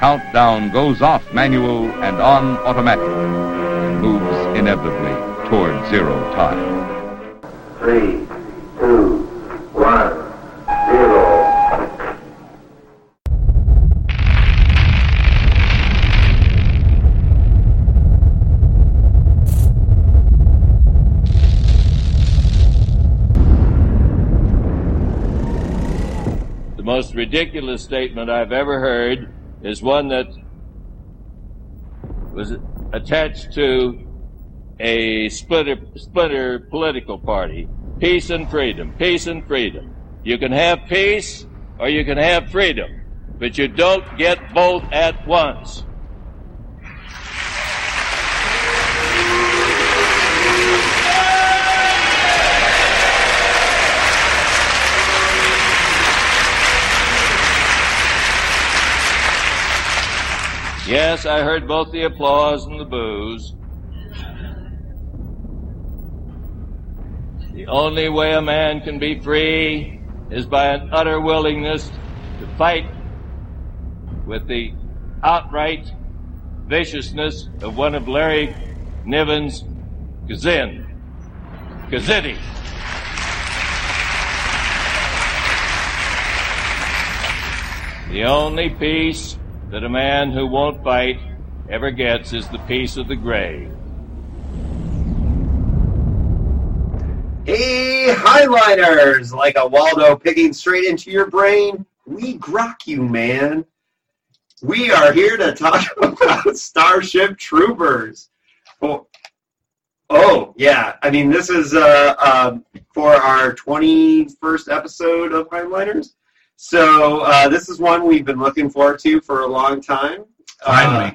countdown goes off manual and on automatic. It moves inevitably toward zero time. Three, two, one, zero. The most ridiculous statement I've ever heard is one that was attached to a splinter, splinter political party. Peace and freedom. Peace and freedom. You can have peace or you can have freedom, but you don't get both at once. Yes, I heard both the applause and the boos. The only way a man can be free is by an utter willingness to fight with the outright viciousness of one of Larry Niven's Kzin. Kzinti. The only peace that a man who won't fight ever gets is the peace of the grave. Hey, Heinleiners! Like a Waldo picking straight into your brain, we grok you, man. We are here to talk about Starship Troopers. Oh, oh yeah. I mean, this is uh, um, for our 21st episode of Heinleiners. So uh, this is one we've been looking forward to for a long time. Finally. Uh,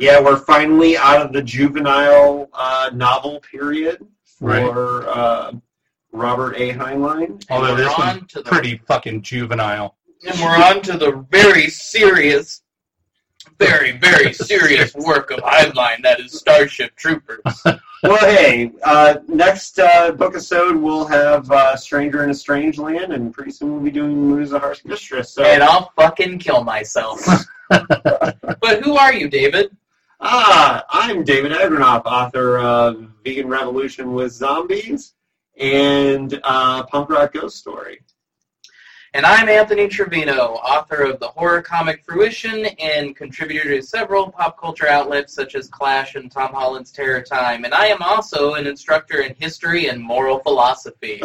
yeah, we're finally out of the juvenile uh, novel period for uh, Robert A. Heinlein. Although we're this on one's the- pretty fucking juvenile. And we're on to the very serious, very, very serious work of Heinlein, that is Starship Troopers. Well, hey, uh, next uh, book episode we'll have uh, Stranger in a Strange Land, and pretty soon we'll be doing Moon is a Harsh Mistress. So, And I'll fucking kill myself. but who are you, David? ah, I'm David Adronoff, author of Vegan Revolution with Zombies and uh, Punk Rock Ghost Story. And I'm Anthony Trevino, author of the horror comic Fruition and contributor to several pop culture outlets such as Clash and Tom Holland's Terror Time. And I am also an instructor in history and moral philosophy,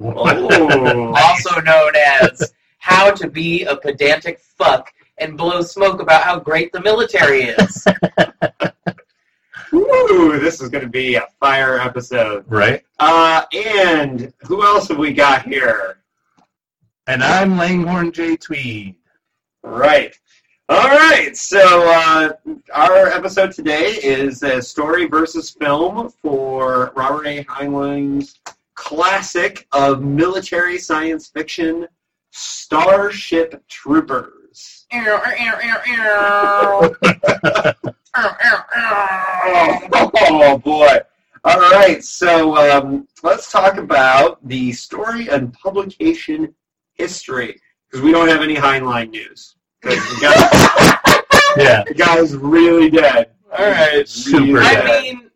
also known as How to Be a Pedantic Fuck and Blow Smoke About How Great the Military Is. Woo, this is going to be a fire episode. Right? Uh, and who else have we got here? And I'm Langhorne J. Tweed. Right. All right. So uh, our episode today is a story versus film for Robert A. Heinlein's classic of military science fiction, Starship Troopers. Oh, boy. All right. So um, let's talk about the story and publication history because we don't have any Heinlein news. 'Cause the guy, Yeah. the guy's really dead. All right. Super I dead. mean,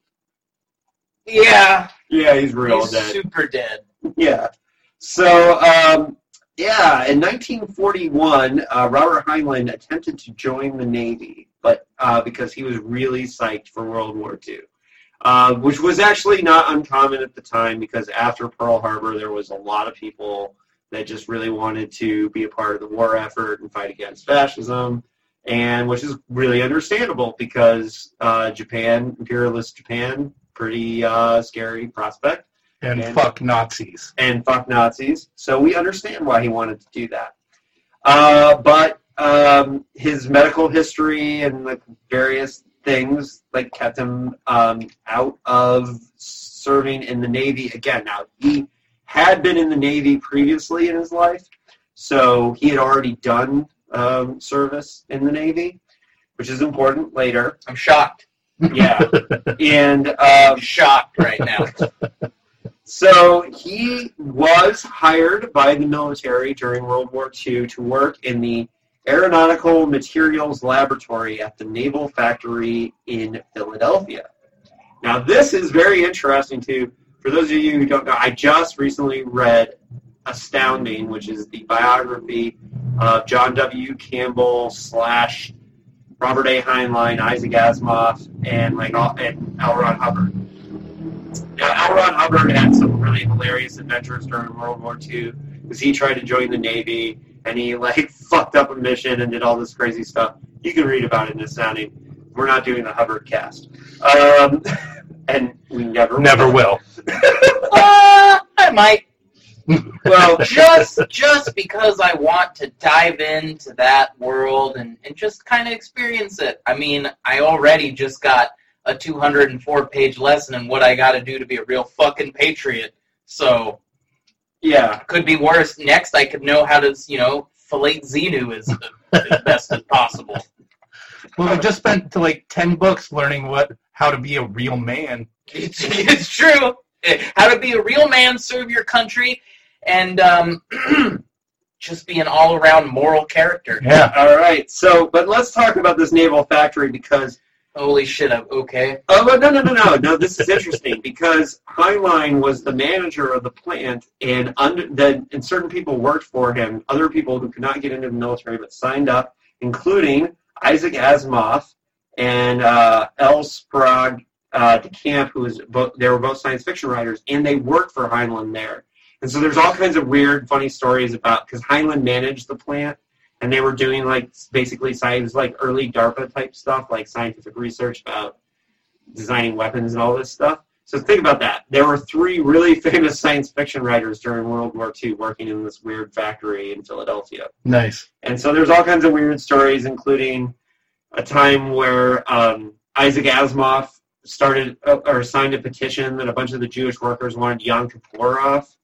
yeah, Yeah, he's real he's dead. super dead. Yeah. So, um, yeah, in 1941, uh, Robert Heinlein attempted to join the Navy, but uh, because he was really psyched for World War II, uh, which was actually not uncommon at the time because after Pearl Harbor, there was a lot of people that just really wanted to be a part of the war effort and fight against fascism, and which is really understandable because uh, Japan, imperialist Japan, pretty uh, scary prospect And And- fuck Nazis. and fuck Nazis. So we understand why he wanted to do that. Uh, but um, his medical history and like various things like kept him um, out of serving in the Navy again. Now he had been in the Navy previously in his life, so he had already done um, service in the Navy, which is important later. I'm shocked. Yeah, and um, I'm shocked right now. So he was hired by the military during World War II to work in the Aeronautical Materials Laboratory at the Naval Factory in Philadelphia. Now, this is very interesting too. For those of you who don't know, I just recently read Astounding, which is the biography of John W. Campbell slash Robert A. Heinlein, Isaac Asimov, and like and L. Ron Hubbard. Now, L. Ron Hubbard had some really hilarious adventures during World War II because he tried to join the Navy and he like fucked up a mission and did all this crazy stuff. You can read about it in Astounding. We're not doing the Hubbard cast, um, and we never Never will. Uh, I might Well, just just because I want to dive into that world and, and just kind of experience it. I mean, I already just got a 204 page lesson in what I got to do to be a real fucking patriot. So yeah, could be worse. Next, I could know how to you know fillet Xenu as, as best as possible. Well, we just spent like ten books learning what how to be a real man. It's, it's true. How to be a real man, serve your country, and um, just be an all around moral character. Yeah. all right. So, but let's talk about this naval factory because Holy shit! I'm okay. Oh, but no, no, no, no, no. This is interesting because Heinlein was the manager of the plant, and under then, and certain people worked for him. Other people who could not get into the military but signed up, including Isaac Asimov and uh, L. Sprague uh, Camp, who was both. They were both science fiction writers, and they worked for Heinlein there. And so there's all kinds of weird, funny stories about because Heinlein managed the plant, and they were doing like basically science, like early DARPA type stuff, like scientific research about designing weapons and all this stuff. So think about that. There were three really famous science fiction writers during World War II working in this weird factory in Philadelphia. Nice. And so there's all kinds of weird stories, including a time where um, Isaac Asimov started uh, or signed a petition that a bunch of the Jewish workers wanted Yom Kippur off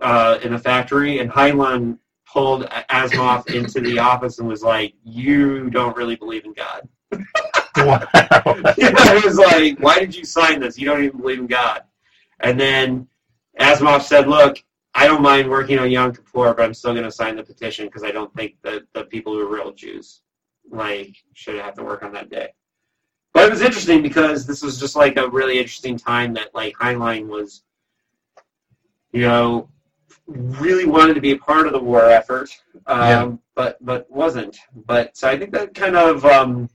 uh, in a factory, and Heinlein pulled Asimov into the office and was like, "You don't really believe in God." Wow. it was like, "Why did you sign this? You don't even believe in God." And then Asimov said, "Look, I don't mind working on Yom Kippur, but I'm still going to sign the petition because I don't think that the people who are real Jews like should have to work on that day." But it was interesting because this was just like a really interesting time that like Heinlein was, you know, really wanted to be a part of the war effort, um, Yeah. but but wasn't. But so I think that kind of um,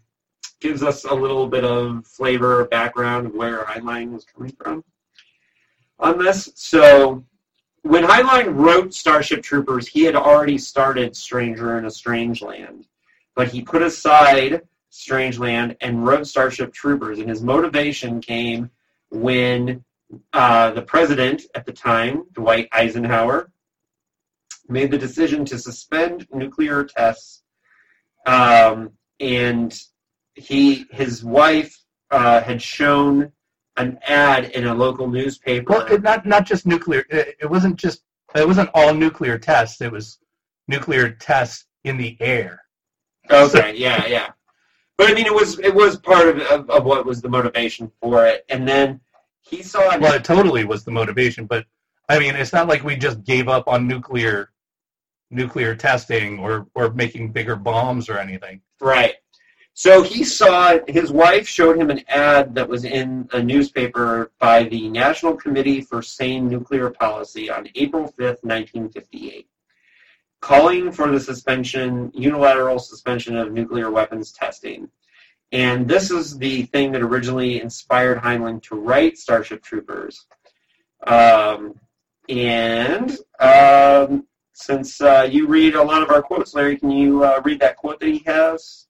gives us a little bit of flavor, background of where Heinlein was coming from on this. So when Heinlein wrote Starship Troopers, he had already started Stranger in a Strange Land, but he put aside Strange Land and wrote Starship Troopers, and his motivation came when uh, the president at the time, Dwight Eisenhower, made the decision to suspend nuclear tests, um, and he his wife uh, had shown an ad in a local newspaper. Well, it, not not just nuclear. It, it wasn't just. It wasn't all nuclear tests. It was nuclear tests in the air. Okay, yeah, yeah. But I mean, it was it was part of, of of what was the motivation for it, and then he saw. Well, it totally was the motivation, but I mean, it's not like we just gave up on nuclear nuclear testing or or making bigger bombs or anything. Right. So he saw his wife showed him an ad that was in a newspaper by the National Committee for Sane Nuclear Policy on April 5th, 1958, calling for the suspension, unilateral suspension of nuclear weapons testing. And this is the thing that originally inspired Heinlein to write Starship Troopers. Um, and um, since uh, you read a lot of our quotes, Larry, can you uh, read that quote that he has?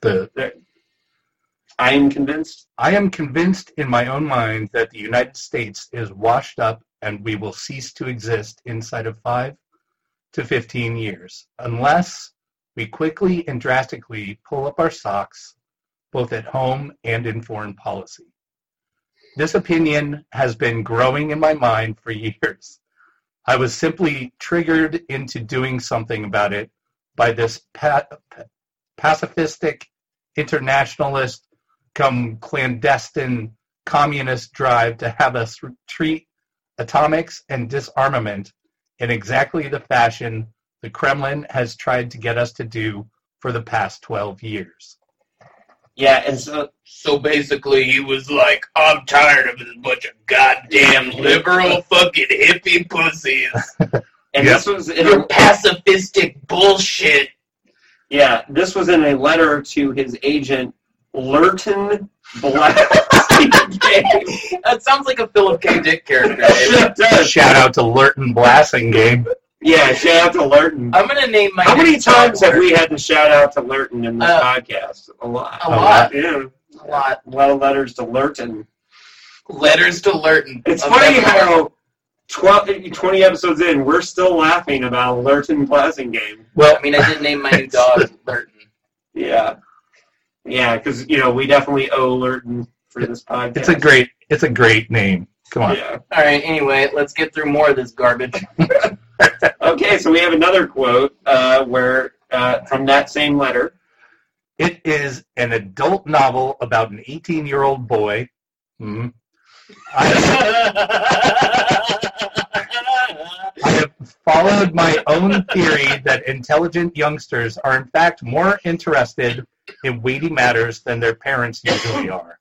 The There. I am convinced. I am convinced in my own mind that the United States is washed up and we will cease to exist inside of five to 15 years unless we quickly and drastically pull up our socks both at home and in foreign policy. This opinion has been growing in my mind for years. I was simply triggered into doing something about it by this pa- pa- pacifistic, internationalist, come clandestine communist drive to have us treat atomics and disarmament in exactly the fashion the Kremlin has tried to get us to do for the past 12 years. Yeah, and so So basically, he was like, "I'm tired of this bunch of goddamn liberal fucking hippie pussies. and Yep. this was in Your a, pacifistic bullshit." yeah, this was in a letter to his agent Lurton Black. That sounds like a Philip K. Dick character. It does. Shout out to Lurton Blassing Game. Yeah, shout out to Lurton. I'm gonna name my. How many times have we had to shout out to Lurton in this Uh, podcast? A lot. A lot. Yeah, A lot. a lot of letters to Lurton. Letters to Lurton. It's Of funny that how 12, 20 episodes in, we're still laughing about Lurton Blassingame. Well, I mean, I did name my new dog Lurton. Yeah. Yeah, because, you know, we definitely owe Lurton for this podcast. it's a great it's a great name. Come on. Yeah. All right. Anyway, let's get through more of this garbage. Okay, so we have another quote uh, where uh, from that same letter. It is an adult novel about an 18 year old boy. Hmm. I, I have followed my own theory that intelligent youngsters are in fact more interested in weighty matters than their parents usually are.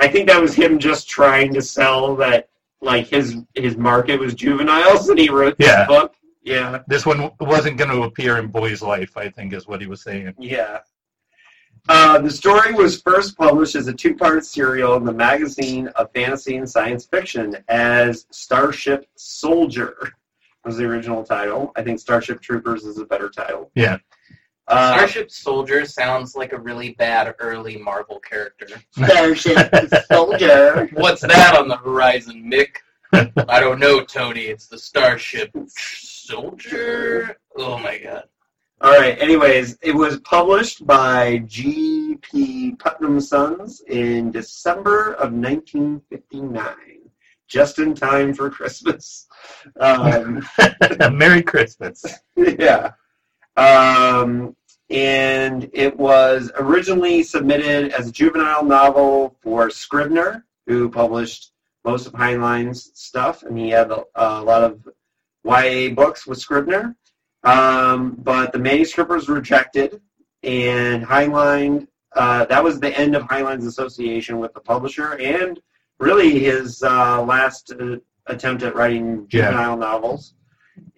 I think that was him just trying to sell that, like, his his market was juveniles, and he wrote this Yeah. book. Yeah. This one wasn't going to appear in Boy's Life, I think, is what he was saying. Yeah. Uh, the story was first published as a two-part serial in the magazine of fantasy and science fiction as Starship Soldier was the original title. I think Starship Troopers is a better title. Yeah. Uh, Starship Soldier sounds like a really bad early Marvel character. Starship Soldier. What's that on the horizon, Mick? I don't know, Tony. It's the Starship Soldier. Oh my god. All right. Anyways, it was published by G.P. Putnam Sons in December of 1959, just in time for Christmas. Um, Merry Christmas. yeah. Um, and it was originally submitted as a juvenile novel for Scribner, who published most of Heinlein's stuff, and he had a, a lot of YA books with Scribner. Um, but the manuscript was rejected, and Heinlein, uh, that was the end of Heinlein's association with the publisher, and really his uh, last uh, attempt at writing Yeah. juvenile novels.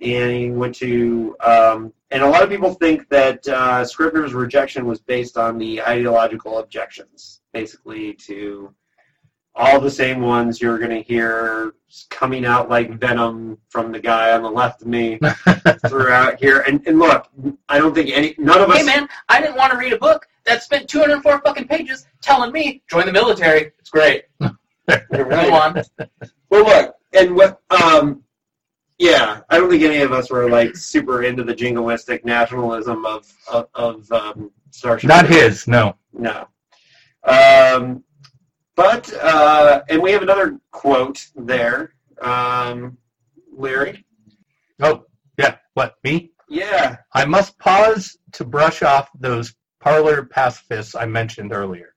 And he went to, um, and a lot of people think that uh, Scribner's rejection was based on the ideological objections, basically to all the same ones you're going to hear coming out like venom from the guy on the left of me throughout here. And, and look, I don't think any, none of us. Hey man, I didn't want to read a book that spent 204 fucking pages telling me join the military. It's great. Go on. Well, look, and what, um, yeah, I don't think any of us were like super into the jingoistic nationalism of of, of um, Starship. Not his, no. No. Um, but uh, and we have another quote there, um, Larry. Oh, yeah. What, me? Yeah, I must pause to brush off those parlor pacifists I mentioned earlier.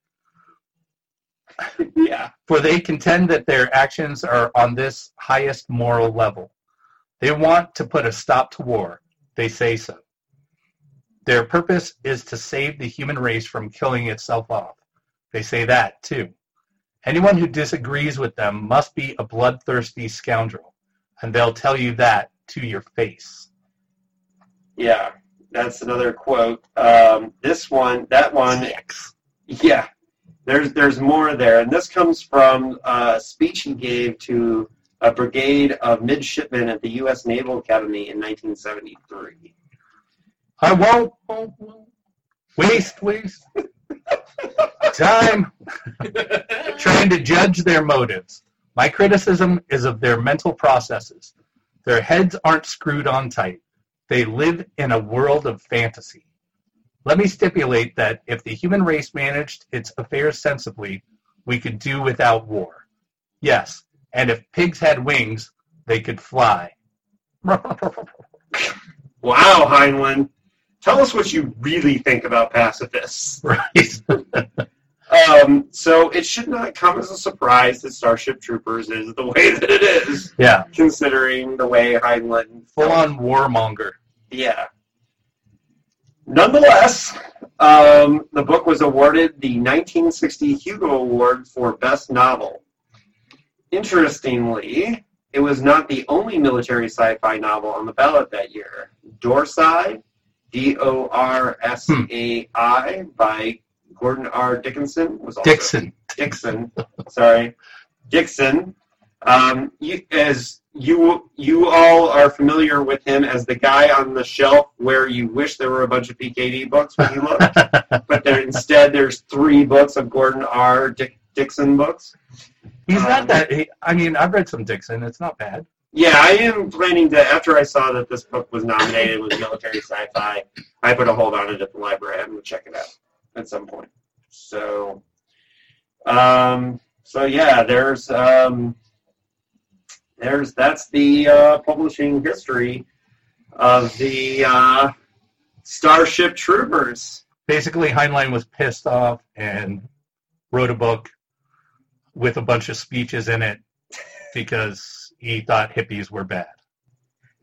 yeah, For they contend that their actions are on this highest moral level. They want to put a stop to war. They say so. Their purpose is to save the human race from killing itself off. They say that, too. Anyone who disagrees with them must be a bloodthirsty scoundrel, and they'll tell you that to your face. yeah. That's another quote. Um, this one, that one, Six. Yeah, there's there's more there, and this comes from a speech he gave to a brigade of midshipmen at the U.S. Naval Academy in 1973. I won't, waste, waste time trying to judge their motives. My criticism is of their mental processes. Their heads aren't screwed on tight. They live in a world of fantasy. Let me stipulate that if the human race managed its affairs sensibly, we could do without war. Yes, and if pigs had wings, they could fly. Wow, Heinlein, tell us what you really think about pacifists. right. Um, so it should not come as a surprise that Starship Troopers is the way that it is, Yeah, considering the way Heinlein. full on warmonger. Yeah. Nonetheless, um, the book was awarded the 1960 Hugo Award for Best Novel. Interestingly, it was not the only military sci-fi novel on the ballot that year. Dorsai, D-O-R-S-A-I, by Gordon R. Dickinson was also Dixon. Dixon, sorry, Dixon. Um, you, as you you all are familiar with him as the guy on the shelf where you wish there were a bunch of PKD books when you look, but there instead there's three books of Gordon R. Dick, Dixon books. He's Um, not that. He, I mean, I've read some Dixon. It's not bad. Yeah, I am planning to. After I saw that this book was nominated with military sci-fi, I put a hold on it at the library. I'm gonna check it out at some point. So, um, so yeah, there's um, there's that's the uh, publishing history of the uh, Starship Troopers. Basically, Heinlein was pissed off and wrote a book with a bunch of speeches in it because he thought hippies were bad.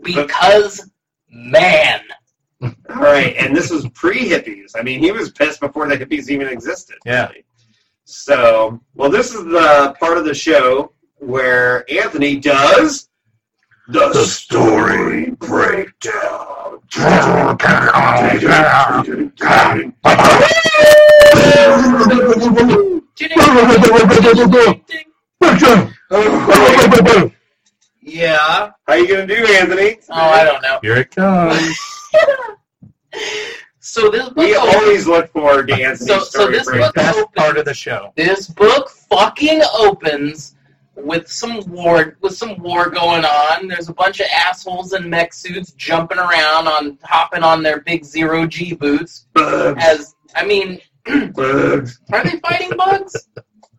Because man. All right, and this was pre-hippies. I mean, he was pissed before the hippies even existed. Yeah. really. So, well, this is the part of the show where Anthony does the, The story breakdown. Yeah. How you gonna do, Anthony? Oh, I don't know. Here it comes. So this book We always look forward to Anthony's So- so story this book- breakdown. Best part of the show. this book fucking opens with some war with some war going on. There's a bunch of assholes in mech suits jumping around on hopping on their big zero G boots. Bugs, As I mean, bugs. are they fighting bugs?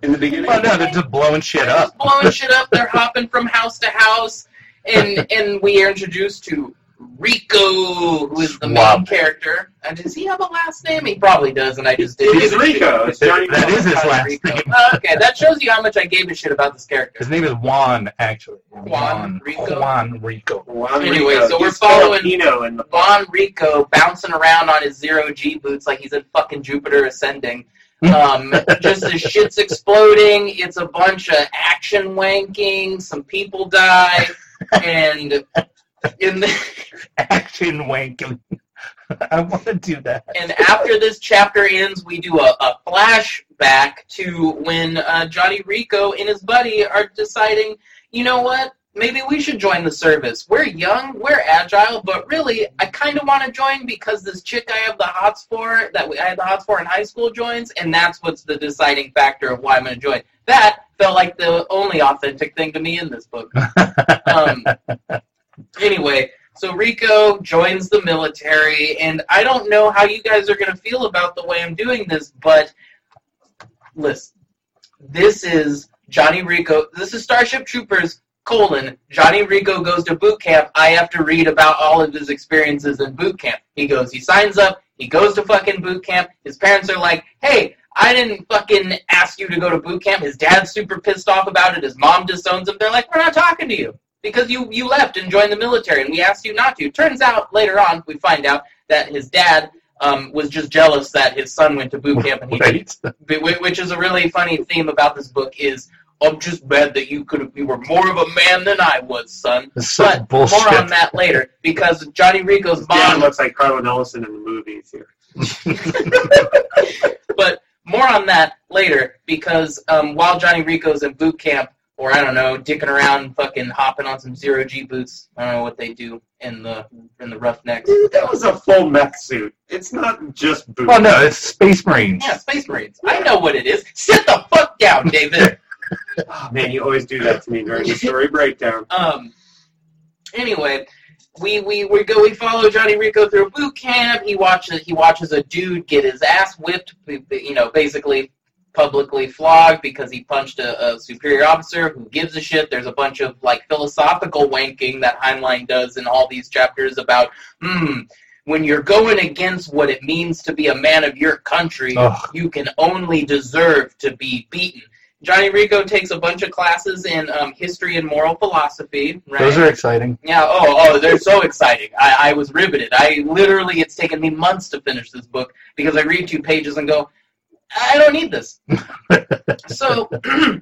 In the beginning, Well, no, they're just blowing shit They're just up. blowing shit up. They're hopping from house to house, and and we are introduced to Rico, who is the main character. And does he have a last name? He probably does, and I just did. He's Rico. It's Johnny That is his last Rico. name. okay, that shows you how much I gave a shit about this character. His name is Juan, actually. Juan Rico? Juan Rico. Juan Anyway, Rico. so we're He's following- Filipino in the Juan Rico bouncing around on his zero G boots like he's in fucking Jupiter ascending. Um, just the shit's exploding. It's a bunch of action wanking. Some people die, and in the, Action wanking. I want to do that. and after this chapter ends, we do a, a flashback to when uh, Johnny Rico and his buddy are deciding, you know what? Maybe we should join the service. We're young, we're agile, but really, I kind of want to join because this chick I have the hots for, that we, I had the hots for in high school, joins, and that's what's the deciding factor of why I'm going to join. That felt like the only authentic thing to me in this book. Um, anyway, so Rico joins the military, and I don't know how you guys are going to feel about the way I'm doing this, but listen, this is Johnny Rico. This is Starship Troopers. Colon, Johnny Rico goes to boot camp. I have to read about all of his experiences in boot camp. He goes, he signs up, he goes to fucking boot camp. His parents are like, hey, I didn't fucking ask you to go to boot camp. His dad's super pissed off about it. His mom disowns him. They're like, we're not talking to you because you you left and joined the military, and we asked you not to. Turns out later on, we find out that his dad um, was just jealous that his son went to boot camp, and he didn't. Right. Wh- Which is a really funny theme about this book. Is I'm just mad that you could you were more of a man than I was, son. This such But bullshit. more on that later because Johnny Rico's Dad mom looks like Carlin Ellison in the movies here. but more on that later because um, while Johnny Rico's in boot camp, or I don't know, dicking around, fucking hopping on some zero G boots. I don't know what they do in the in the roughnecks. Dude, that was a full mech suit. It's not just boots. Well, no, it's Space Marines. Yeah, Space Marines. I know what it is. Sit the fuck down, David. Oh, man, you always do that to me during the story breakdown. Um. Anyway, we we we go. We follow Johnny Rico through boot camp. He watches he watches a dude get his ass whipped. You know, basically publicly flogged because he punched a, a superior officer who gives a shit. There's a bunch of like philosophical wanking that Heinlein does in all these chapters about hmm. When you're going against what it means to be a man of your country, Ugh. you can only deserve to be beaten. Johnny Rico takes a bunch of classes in um, history and moral philosophy. Right? Those are exciting. Yeah. Oh, oh, they're so exciting. I, I was riveted. I literally, it's taken me months to finish this book because I read two pages and go, I don't need this. so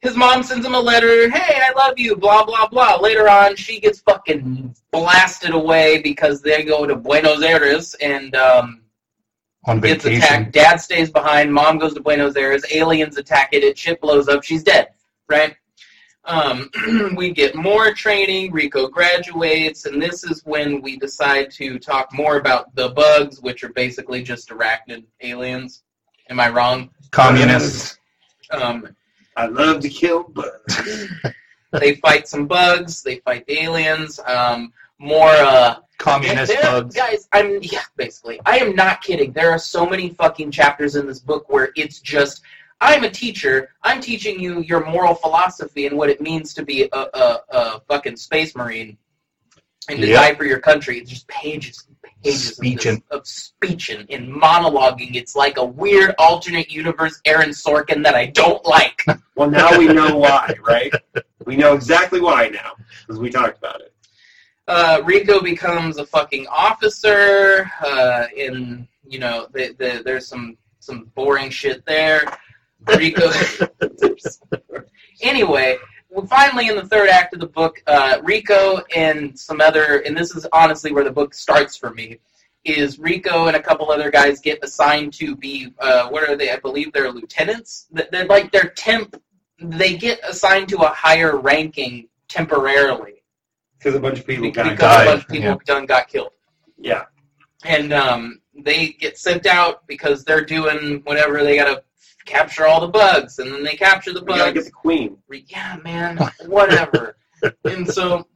his mom sends him a letter. Hey, I love you. Blah blah blah. Later on, she gets fucking blasted away because they go to Buenos Aires and um, On gets vacation. attacked. Dad stays behind. Mom goes to Buenos Aires. Aliens attack it. It ship blows up. She's dead. Right. Um, we get more training. Rico graduates, and this is when we decide to talk more about the bugs, which are basically just arachnid aliens. Am I wrong? Communists. Um, I love to kill bugs. they fight some bugs. They fight the aliens. Um, more uh, Communist There- bugs. Guys, I'm yeah, basically. I am not kidding. There are so many fucking chapters in this book where it's just I'm a teacher. I'm teaching you your moral philosophy and what it means to be a, a, a fucking space marine and to Yep. die for your country. It's just pages and pages Speechin'. of, this, of speeching and monologuing. It's like a weird alternate universe Aaron Sorkin that I don't like. Well, now we know why, right? We know exactly why now because we talked about it. uh, Rico becomes a fucking officer. Uh, in you know, the, the, there's some some boring shit there. Rico. anyway, well, finally in the third act of the book, uh, Rico and some other, and this is honestly where the book starts for me. Is Rico and a couple other guys get assigned to be uh, what are they? I believe they're lieutenants. They're like they're temp. They get assigned to a higher ranking temporarily Because a bunch of people because got a bunch of people yeah. done got killed, Yeah. and um, they get sent out because they're doing whatever they gotta capture all the bugs, and then they capture the We gotta get the queen. Yeah, man, whatever. and so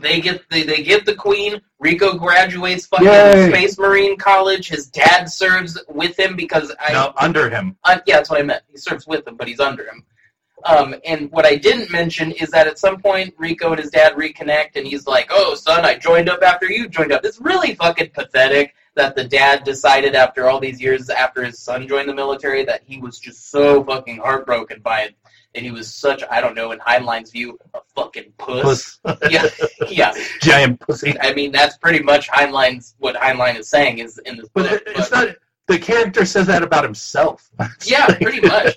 they get they, they get the queen. Rico graduates fucking Yay. Space Marine College. His dad serves with him because I No, under him. uh, yeah, that's what I meant. He serves with him, but he's under him. Um, and what I didn't mention is that at some point Rico and his dad reconnect, and he's like, "Oh, son, I joined up after you joined up." It's really fucking pathetic that the dad decided after all these years after his son joined the military that he was just so fucking heartbroken by it, and he was such I don't know in Heinlein's view a fucking puss. Puss. yeah, yeah. Giant pussy. I mean that's pretty much Heinlein's what Heinlein is saying is in this But book. it, it's not. The character says that about himself. yeah, pretty much.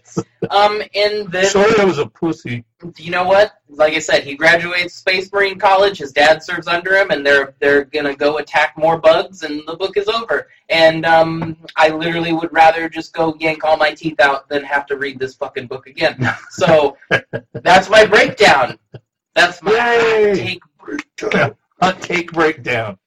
Um, and then I was a pussy. you know what? Like I said, he graduates Space Marine College. His dad serves under him, and they're they're gonna go attack more bugs, and the book is over. And um, I literally would rather just go yank all my teeth out than have to read this fucking book again. So that's my breakdown. That's my Yay! take. Hot take breakdown.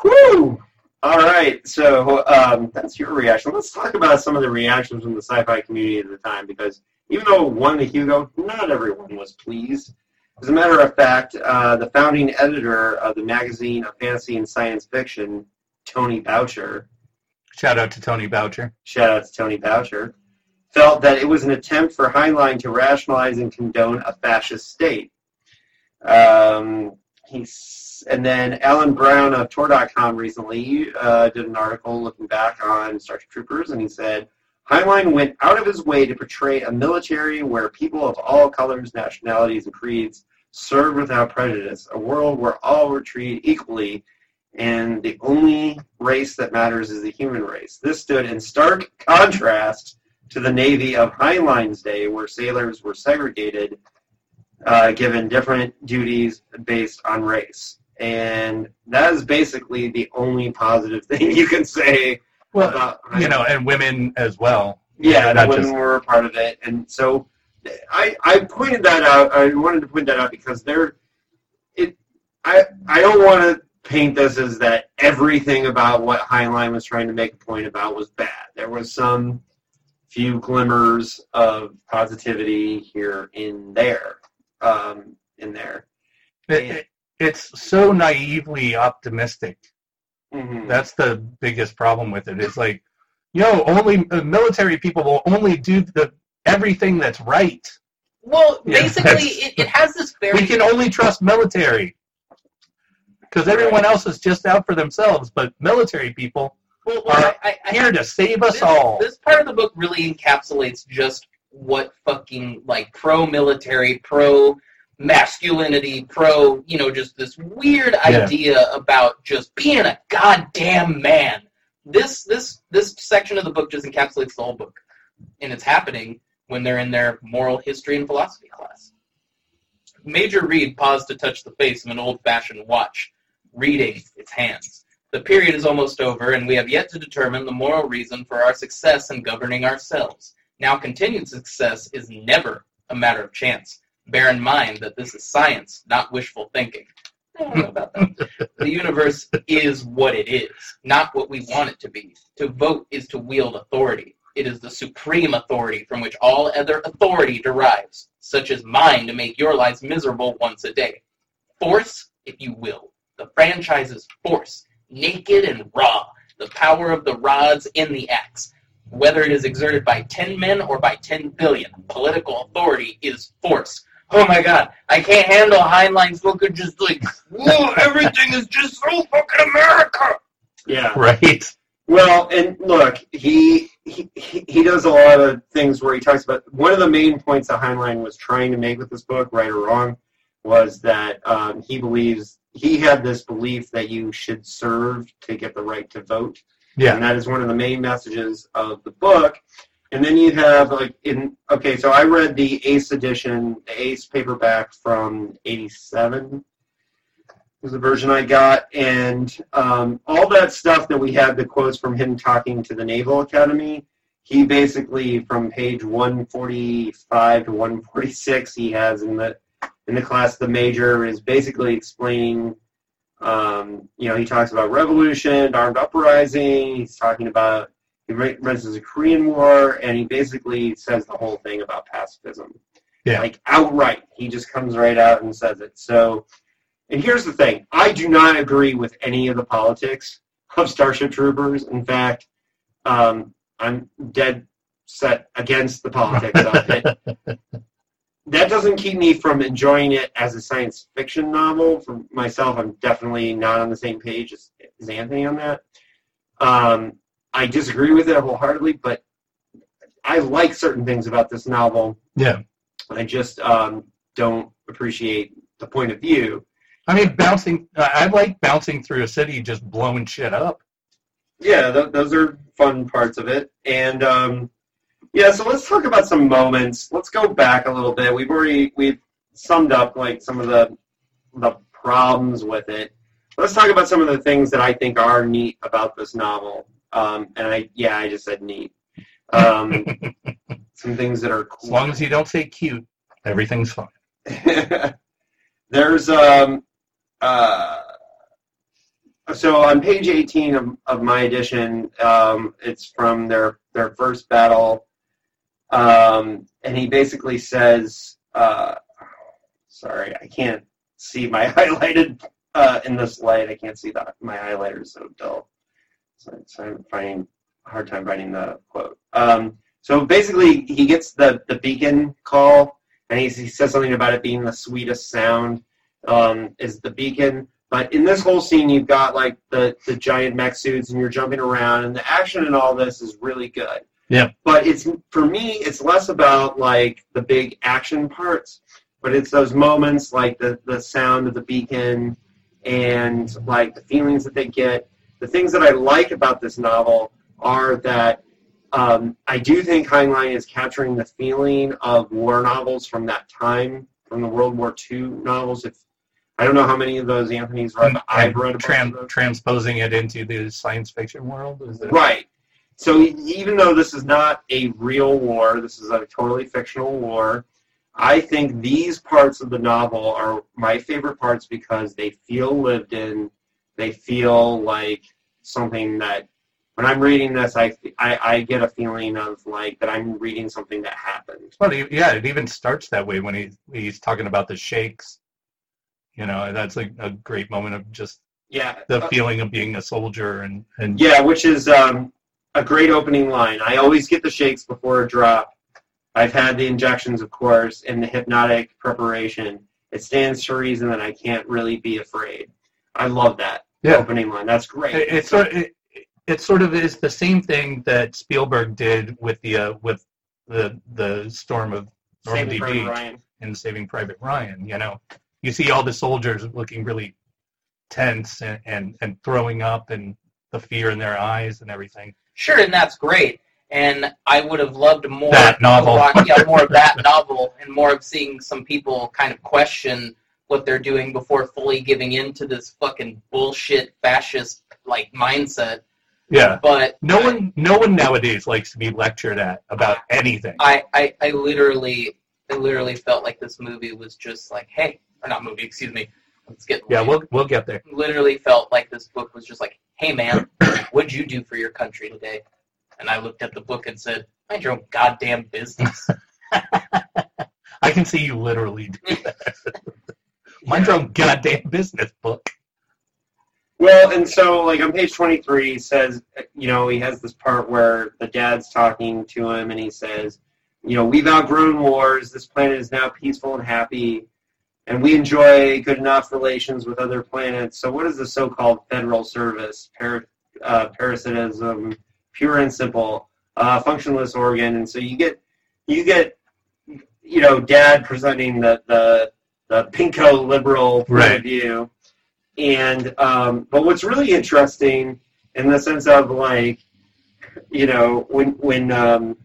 Whew! All right, so um, that's your reaction. Let's talk about some of the reactions from the sci-fi community at the time, because even though it won the Hugo, not everyone was pleased. As a matter of fact, uh, the founding editor of the magazine of fantasy and science fiction, Tony Boucher, Shout out to Tony Boucher. shout out to Tony Boucher, felt that it was an attempt for Heinlein to rationalize and condone a fascist state. Um, he's, and then Alan Brown of Tor.com recently uh, did an article looking back on Star Trek Troopers, and he said Heinlein went out of his way to portray a military where people of all colors, nationalities, and creeds served without prejudice, a world where all were treated equally and the only race that matters is the human race. This stood in stark contrast to the Navy of Heinlein's day, where sailors were segregated, uh, given different duties based on race. And that is basically the only positive thing you can say Well, about you know, and women as well. yeah, not the women just- were a part of it, and so I I pointed that out. I wanted to point that out because there, it I I don't want to paint this as that everything about what Heinlein was trying to make a point about was bad. There was some few glimmers of positivity here in there, um, in there. It, it, it's so naively optimistic. Mhm. That's the biggest problem with it. It's like, you know, only uh, military people will only do the everything that's right. Well, Yeah, basically, it, it has this very We can only trust military because everyone else is just out for themselves. But military people well, well, are I, I, here to save us this, all. This part of the book really encapsulates just what fucking like pro military, pro masculinity, pro you know just this weird Yeah. idea about just being a goddamn man. This this this section of the book just encapsulates the whole book, and it's happening when they're in their moral history and philosophy class. Major Reid paused to touch the face of an old-fashioned watch, reading its hands. The period is almost over, and we have yet to determine the moral reason for our success in governing ourselves. Now, continued success is never a matter of chance. Bear in mind that this is science, not wishful thinking. I don't know about that. the universe is what it is, not what we want it to be. To vote is to wield authority. It is the supreme authority from which all other authority derives, such as mine to make your lives miserable once a day. Force, if you will. The franchise is force, naked and raw, the power of the rods in the axe. Whether it is exerted by 10 men or by 10 billion, political authority is force. Oh my god, I can't handle Heinlein's book just like, whoa, everything is just so fucking America! Yeah. Right. Well, and look, he, he he he does a lot of things where he talks about one of the main points that Heinlein was trying to make with this book, right or wrong, was that um, he believes he had this belief that you should serve to get the right to vote, Yeah. and that is one of the main messages of the book. And then you have like in okay, so I read the Ace edition, the Ace paperback from '87 was the version I got, and um, all that stuff that we had the quotes from him talking to the Naval Academy. He basically, from page 145 to 146, he has in the in the class the major is basically explaining. Um, you know, he talks about revolution, armed uprising. He's talking about he mentions the Korean War, and he basically says the whole thing about pacifism. Yeah. Like outright, he just comes right out and says it. So, and here's the thing: I do not agree with any of the politics of Starship Troopers. In fact, um, I'm dead set against the politics of it. That doesn't keep me from enjoying it as a science fiction novel. For myself, I'm definitely not on the same page as, as Anthony on that. Um, I disagree with it wholeheartedly, but I like certain things about this novel. Yeah. I just um, don't appreciate the point of view. I mean, bouncing. I like bouncing through a city, just blowing shit up. Yeah, th- those are fun parts of it. And um, yeah, so let's talk about some moments. Let's go back a little bit. We've already we've summed up like some of the the problems with it. Let's talk about some of the things that I think are neat about this novel. Um, and I yeah, I just said neat. Um, some things that are cool. As long as you don't say cute, everything's fine. There's um uh so on page 18 of, of my edition, um, it's from their their first battle, um, and he basically says, uh, "Sorry, I can't see my highlighted uh, in this light. I can't see that my highlighter is so dull, so, I'm finding a hard time finding the quote." Um, so basically, he gets the the beacon call, and he, he says something about it being the sweetest sound um, is the beacon. But in this whole scene, you've got like the, the giant mech suits, and you're jumping around, and the action in all this is really good. Yeah. But it's for me, it's less about like the big action parts, but it's those moments like the the sound of the beacon, and like the feelings that they get. The things that I like about this novel are that um, I do think Heinlein is capturing the feeling of war novels from that time, from the World War II novels. If I don't know how many of those Anthony's read, but I've read Tran- transposing it into the science fiction world. Is it? Right. So even though this is not a real war, this is a totally fictional war. I think these parts of the novel are my favorite parts because they feel lived in. They feel like something that when I'm reading this, I, I, I get a feeling of like that I'm reading something that happened. Well, yeah, it even starts that way when he he's talking about the shakes. You know, that's a, a great moment of just Yeah. the Uh, feeling of being a soldier and and Yeah, which is um, a great opening line. I always get the shakes before a drop. I've had the injections, of course, and the hypnotic preparation. It stands to reason that I can't really be afraid. I love that Yeah. opening line. That's great. It, it's sort it, it sort of is the same thing that Spielberg did with the uh, with the the storm of Normandy Saving Private Beach Ryan. in Saving Private Ryan. You know, you see all the soldiers looking really tense and and, and throwing up and the fear in their eyes and everything. Sure, and that's great. And I would have loved more That novel. yeah, more of that novel, and more of seeing some people kind of question what they're doing before fully giving in to this fucking bullshit fascist like mindset. Yeah. But No one, no one nowadays likes to be lectured at about anything. I, I, I literally, I literally felt like this movie was just like, hey, or not movie, excuse me. Let's get Yeah, we'll we'll get there. literally felt like this book was just like, hey man, what'd you do for your country today? And I looked at the book and said, mind your own goddamn business. I can see you literally do that. Mind your own goddamn business book. Well, and so like on page 23 he says, you know, he has this part where the dad's talking to him and he says, you know, we've outgrown wars. This planet is now peaceful and happy, and we enjoy good enough relations with other planets. So what is the so-called federal service? Uh, parasitism, pure and simple, uh, functionless organ. And so you get, you get, you know, dad presenting the the, the pinko liberal point Right. of view. And um, but what's really interesting in the sense of like, you know, when when um,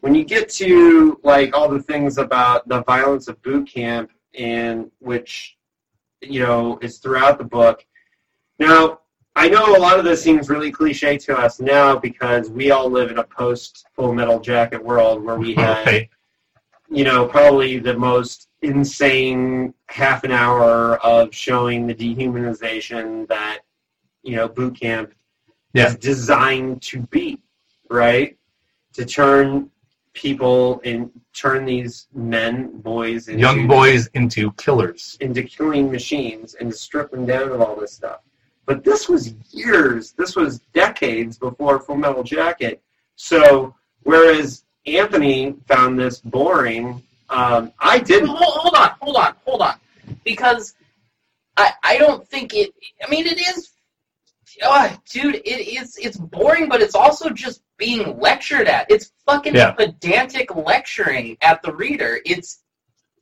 when you get to like all the things about the violence of boot camp and which you know is throughout the book. Now I know a lot of this seems really cliche to us now because we all live in a post Full Metal Jacket world where we had Right. you know, probably the most insane half an hour of showing the dehumanization that, you know, boot camp Yeah. is designed to be, right? To turn people and turn these men, boys, into, Young boys into killers. into killing machines and to strip them down of all this stuff. But this was years, this was decades before Full Metal Jacket. So whereas Anthony found this boring, um, I didn't. hold, hold on, hold on, hold on, because I I don't think it. I mean, it is, oh, dude, it is. It's boring, but it's also just being lectured at. It's fucking Yeah. pedantic lecturing at the reader. It's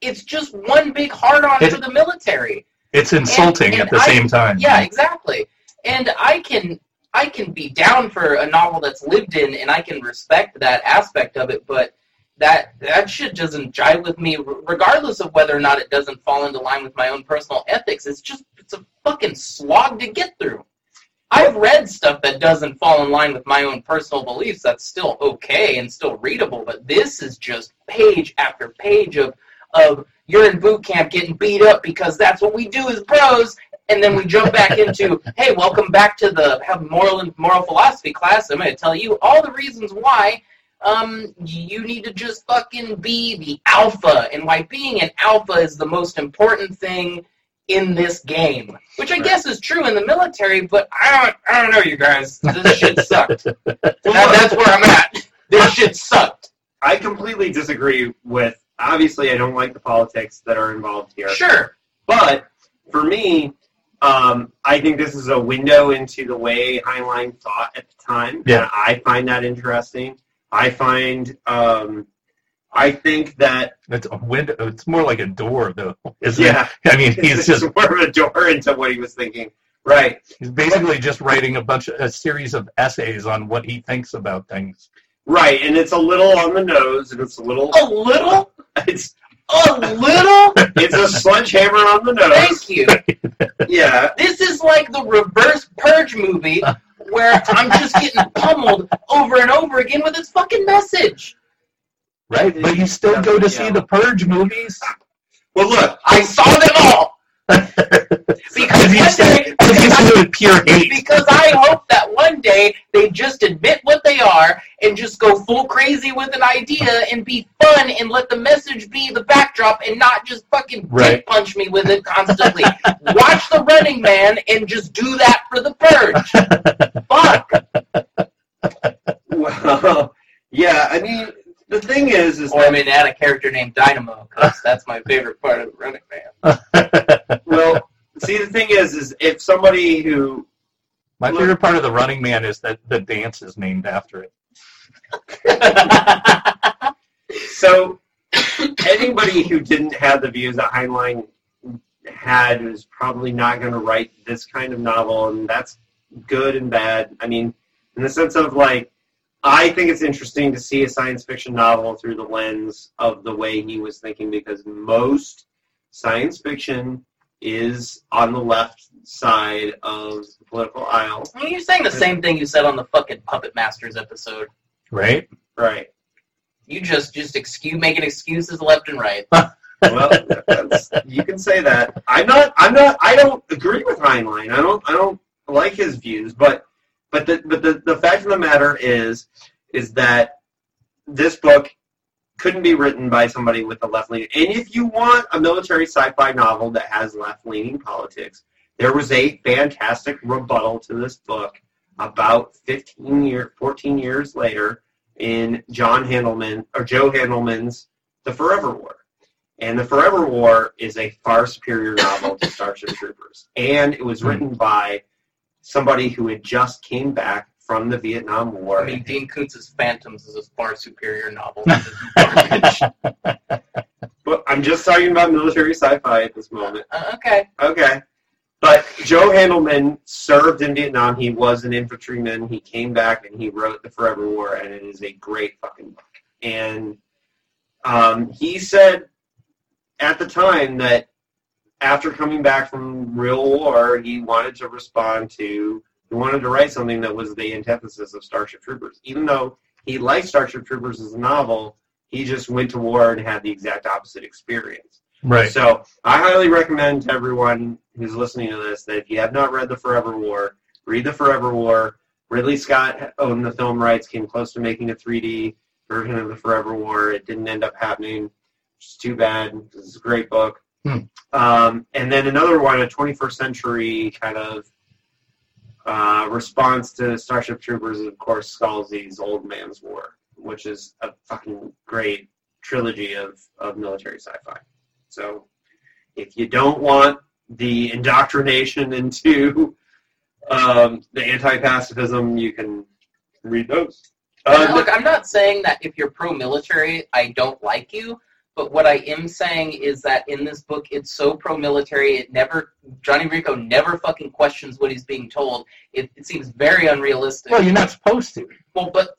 it's just one big hard on It- for the military. It's insulting and at the I- same time. Yeah, exactly. And I can I can be down for a novel that's lived in, and I can respect that aspect of it, but that that shit doesn't jive with me, regardless of whether or not it doesn't fall into line with my own personal ethics. It's just it's a fucking slog to get through. I've read stuff that doesn't fall in line with my own personal beliefs. That's still okay and still readable, but this is just page after page of of you're in boot camp getting beat up because that's what we do as pros, and then we jump back into, hey, welcome back to the have moral and moral philosophy class. I'm going to tell you all the reasons why um, you need to just fucking be the alpha, and why being an alpha is the most important thing in this game. Which I guess is true in the military, but I don't, I don't know, you guys. This shit sucked. That, that's where I'm at. This shit sucked. I completely disagree with. Obviously, I don't like the politics that are involved here. Sure. But for me, um, I think this is a window into the way Heinlein thought at the time. Yeah. And I find that interesting. I find, um, I think that, It's a window. It's more like a door, though, isn't yeah, it? I mean, he's it's just more of a door into what he was thinking. Right. he's basically just writing a bunch of a series of essays on what he thinks about things. Right. And it's a little on the nose and it's a little, A little? it's, A little? it's a sledgehammer on the nose. Thank you. Yeah. This is like the reverse purge movie where I'm just getting pummeled over and over again with its fucking message. Right? But you still go to see the Purge movies? Well, look, I saw them all Because you one said day- because you said pure hate. because I hope that one day they just admit what they are and just go full crazy with an idea and be fun and let the message be the backdrop and not just fucking dick Right. punch me with it constantly. Watch the Running Man and just do that for the purge. Fuck. well, yeah, I mean, the thing is, is Or that I mean, add a character named Dynamo because that's my favorite part of the Running Man. well, see, the thing is, is if somebody who My favorite part of the Running Man is that the dance is named after it. So anybody who didn't have the views that Heinlein had is probably not going to write this kind of novel, and that's good and bad. I mean, in the sense of like, I think it's interesting to see a science fiction novel through the lens of the way he was thinking because most science fiction is on the left side of the political aisle. I mean, You're saying the same thing you said on the fucking Puppet Masters episode. Right? Right. You just just excuse making excuses left and right. Well, you can say that. I'm not. I'm not. I don't agree with Heinlein. I don't. I don't like his views. But but the but the, the fact of the matter is is that this book couldn't be written by somebody with a left leaning. And if you want a military sci-fi novel that has left leaning politics, there was a fantastic rebuttal to this book about 15 year 14 years later in John Handelman or Joe Handelman's The Forever War. And The Forever War is a far superior novel to Starship Troopers. And it was hmm. written by somebody who had just came back from the Vietnam War. I mean, Dean Koontz's Phantoms is a far superior novel. than this garbage. but I'm just talking about military sci-fi at this moment. Uh, okay. Okay. But Joe Handelman served in Vietnam. He was an infantryman. He came back and he wrote The Forever War, and it is a great fucking book. And um, he said at the time that after coming back from real war, he wanted to respond to, he wanted to write something that was the antithesis of Starship Troopers. Even though he liked Starship Troopers as a novel, he just went to war and had the exact opposite experience. Right. So I highly recommend to everyone who's listening to this that if you have not read The Forever War, read The Forever War. Ridley Scott owned the film rights, came close to making a 3D version of The Forever War. It didn't end up happening, which is too bad. This is a great book. Hmm. Um, and then another one, a 21st century kind of uh, response to Starship Troopers is, of course, Scalzi's Old Man's War, which is a fucking great trilogy of, of military sci-fi. So if you don't want the indoctrination into um, the anti-pacifism, you can read those. Uh, look, I'm not saying that if you're pro-military, I don't like you. But what I am saying is that in this book, it's so pro-military. It never Johnny Rico never fucking questions what he's being told. It, it seems very unrealistic. Well, you're not supposed to. Well, but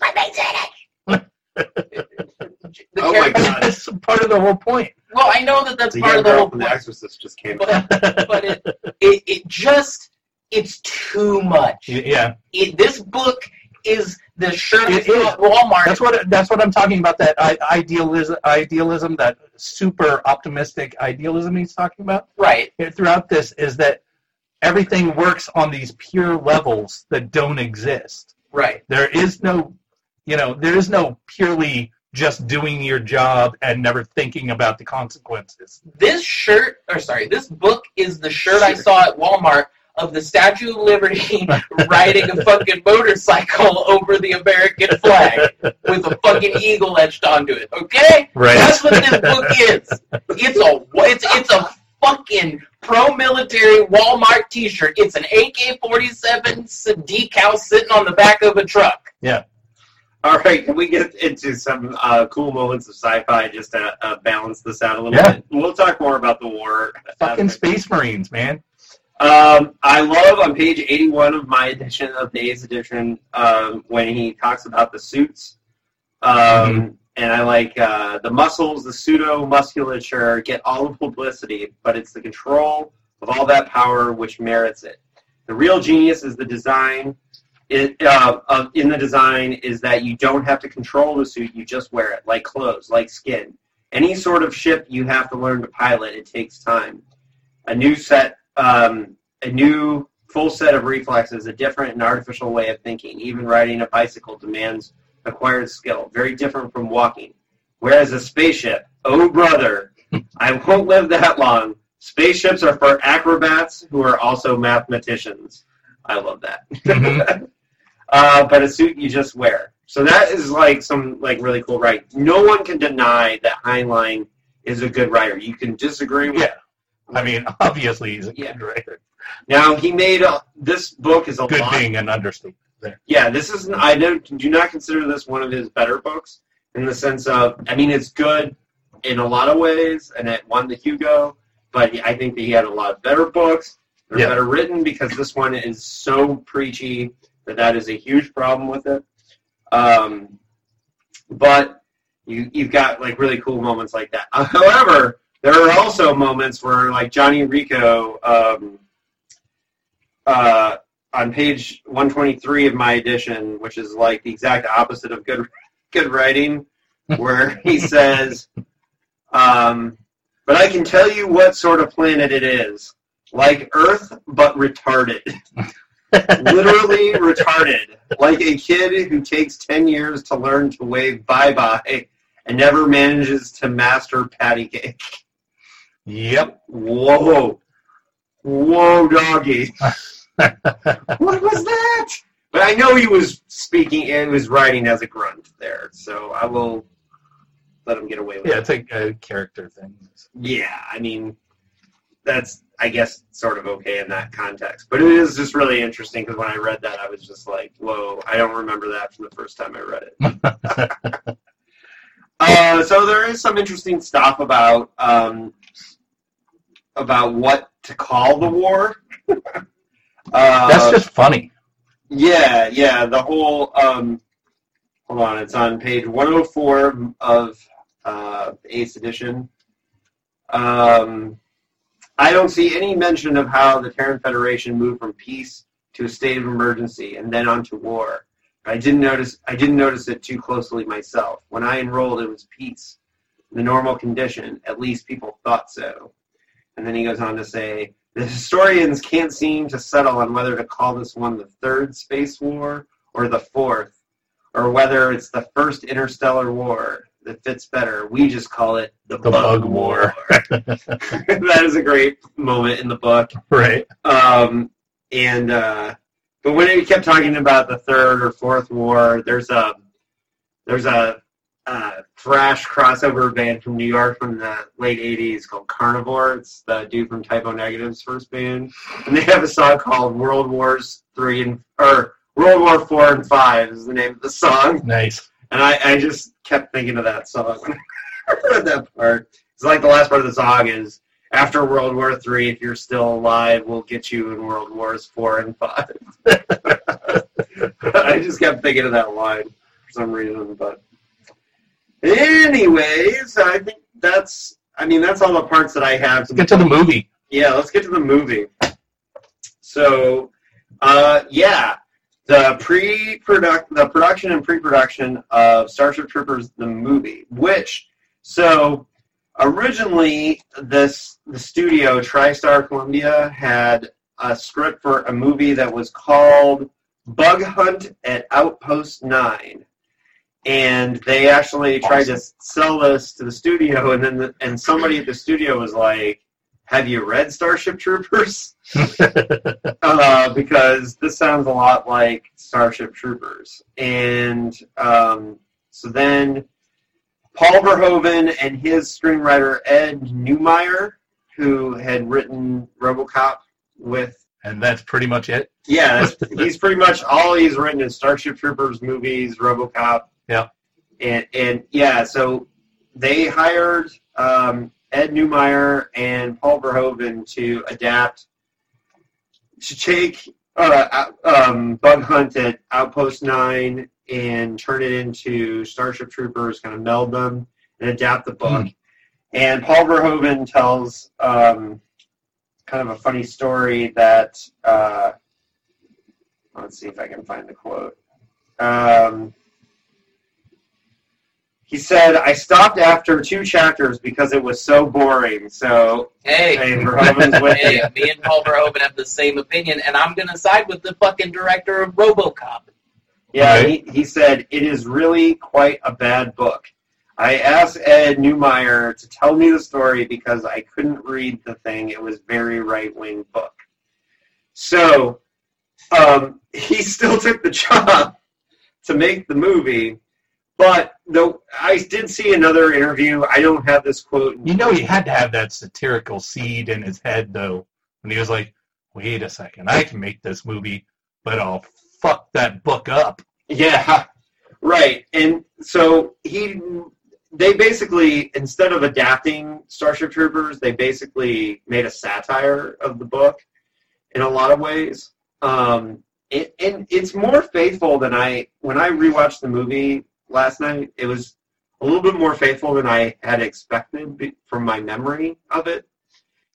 let me say it. The Oh my character- God. That's part of the whole point. Well, I know that that's the part of the girl whole from The Exorcist just came. but but it, it it just it's too much. yeah. It, this book is the shirt It is. at Walmart. That's what that's what I'm talking about. That idealism, idealism, that super optimistic idealism he's talking about right. throughout this is that everything works on these pure levels that don't exist. Right. There is no, you know, there is no purely just doing your job and never thinking about the consequences. This shirt, or sorry, this book is the shirt I saw at Walmart of the Statue of Liberty riding a fucking motorcycle over the American flag with a fucking eagle etched onto it. Okay, Right. that's what this book is. It's a it's it's a fucking pro-military Walmart T-shirt. It's an AK-47 decal sitting on the back of a truck. Yeah. All right, can we get into some uh, cool moments of sci-fi just to uh, balance this out a little Yeah. bit? We'll talk more about the war. Fucking Space Marines, man. Um, I love on page 81 of my edition of Days edition um, when he talks about the suits. Um, And I like uh, the muscles, the pseudo musculature get all the publicity, but it's the control of all that power which merits it. The real genius is the design. It, uh, of, in the design is that you don't have to control the suit; you just wear it, like clothes, like skin. Any sort of ship you have to learn to pilot. It takes time. A new set um, a new full set of reflexes, a different and artificial way of thinking. Even riding a bicycle demands acquired skill, very different from walking. Whereas a spaceship, oh brother, I won't live that long. Spaceships are for acrobats who are also mathematicians. I love that. Mhm. uh, but a suit you just wear. So that is like some like really cool right. No one can deny that Heinlein is a good writer. You can disagree with Yeah. I mean, obviously he's a Yeah. good writer. Now he made a, this book is a Good lot. being an understatement. there. Yeah, this is. I don't do not consider this one of his better books in the sense of. I mean, it's good in a lot of ways, and it won the Hugo. But I think that he had a lot of better books. They're Yeah. better written because this one is so preachy that that is a huge problem with it. Um, but you you've got like really cool moments like that. Uh, however, there are also moments where like Johnny Rico. Um, uh, on page 123 of my edition, which is like the exact opposite of good good writing, where he says, um, "But I can tell you what sort of planet it is. Like Earth, but retarded. Literally retarded. Like a kid who takes 10 years to learn to wave bye-bye and never manages to master patty cake. Yep. Whoa. Whoa, doggy. what was that? But I know he was speaking and was writing as a grunt there, so I will let him get away with Yeah, it. Yeah, it's a, a character thing. Yeah, I mean, that's I guess sort of okay in that context. But it is just really interesting because when I read that, I was just like, "Whoa!" I don't remember that from the first time I read it. Uh, so there is some interesting stuff about um, about what to call the war. uh, That's just funny. yeah, yeah. The whole um, hold on, it's on page 104 of uh, Eighth edition. Um, I don't see any mention of how the Terran Federation moved from peace to a state of emergency and then on to war. I didn't notice. I didn't notice it too closely myself. When I enrolled, it was peace, the normal condition. At least people thought so. And then he goes on to say, the historians can't seem to settle on whether to call this one the third space war or the fourth, or whether it's the first interstellar war that fits better. We just call it the, The Bug War. that is a great moment in the book. Right. Um, and uh, but when he kept talking about the third or fourth war, there's a there's a uh, thrash crossover band from New York from the late '80s called Carnivore. It's the dude from Type O Negative's first band, and they have a song called World Wars Three and or World War Four and Five is the name of the song. Nice. And I, I just kept thinking of that song when I read that part. It's like the last part of the song is after World War Three, if you're still alive, we'll get you in World Wars Four and Five. I just kept thinking of that line for some reason. But anyways, I think that's I mean that's all the parts that I have to Get to the movie. yeah, let's get to the movie. So, uh, yeah, the pre-product, the production and pre-production of Starship Troopers the movie, which so originally this the studio TriStar Columbia had a script for a movie that was called Bug Hunt at Outpost Nine. And they actually tried to sell this to the studio, and then the, and somebody at the studio was like, have you read Starship Troopers? uh, because this sounds a lot like Starship Troopers. And um, so then Paul Verhoeven and his screenwriter Ed Neumeier, who had written RoboCop with and that's pretty much it. yeah, that's, he's pretty much all he's written is Starship Troopers movies, RoboCop. Yeah. And and yeah, so they hired um, Ed Neumeier and Paul Verhoeven to adapt to take uh, um, Bug Hunt at Outpost Nine and turn it into Starship Troopers, kind of meld them and adapt the book. And Paul Verhoeven tells um, kind of a funny story that uh, let's see if I can find the quote. Um, he said, "I stopped after two chapters because it was so boring." So, Hey, hey, hey, me and Paul Verhoeven have the same opinion, and I'm gonna side with the fucking director of RoboCop. Yeah, Right. he, he said it is really quite a bad book. I asked Ed Neumeier to tell me the story because I couldn't read the thing. It was very right wing book. So um, he still took the job to make the movie, but though I did see another interview. I don't have this quote. You know, he had to have that satirical seed in his head, though, when he was like, wait a second, I can make this movie, but I'll fuck that book up. Yeah, right. And so he, they basically instead of adapting Starship Troopers, they basically made a satire of the book in a lot of ways. Um, it, and it's more faithful than I when I rewatched the movie last night. It was a little bit more faithful than I had expected from my memory of it.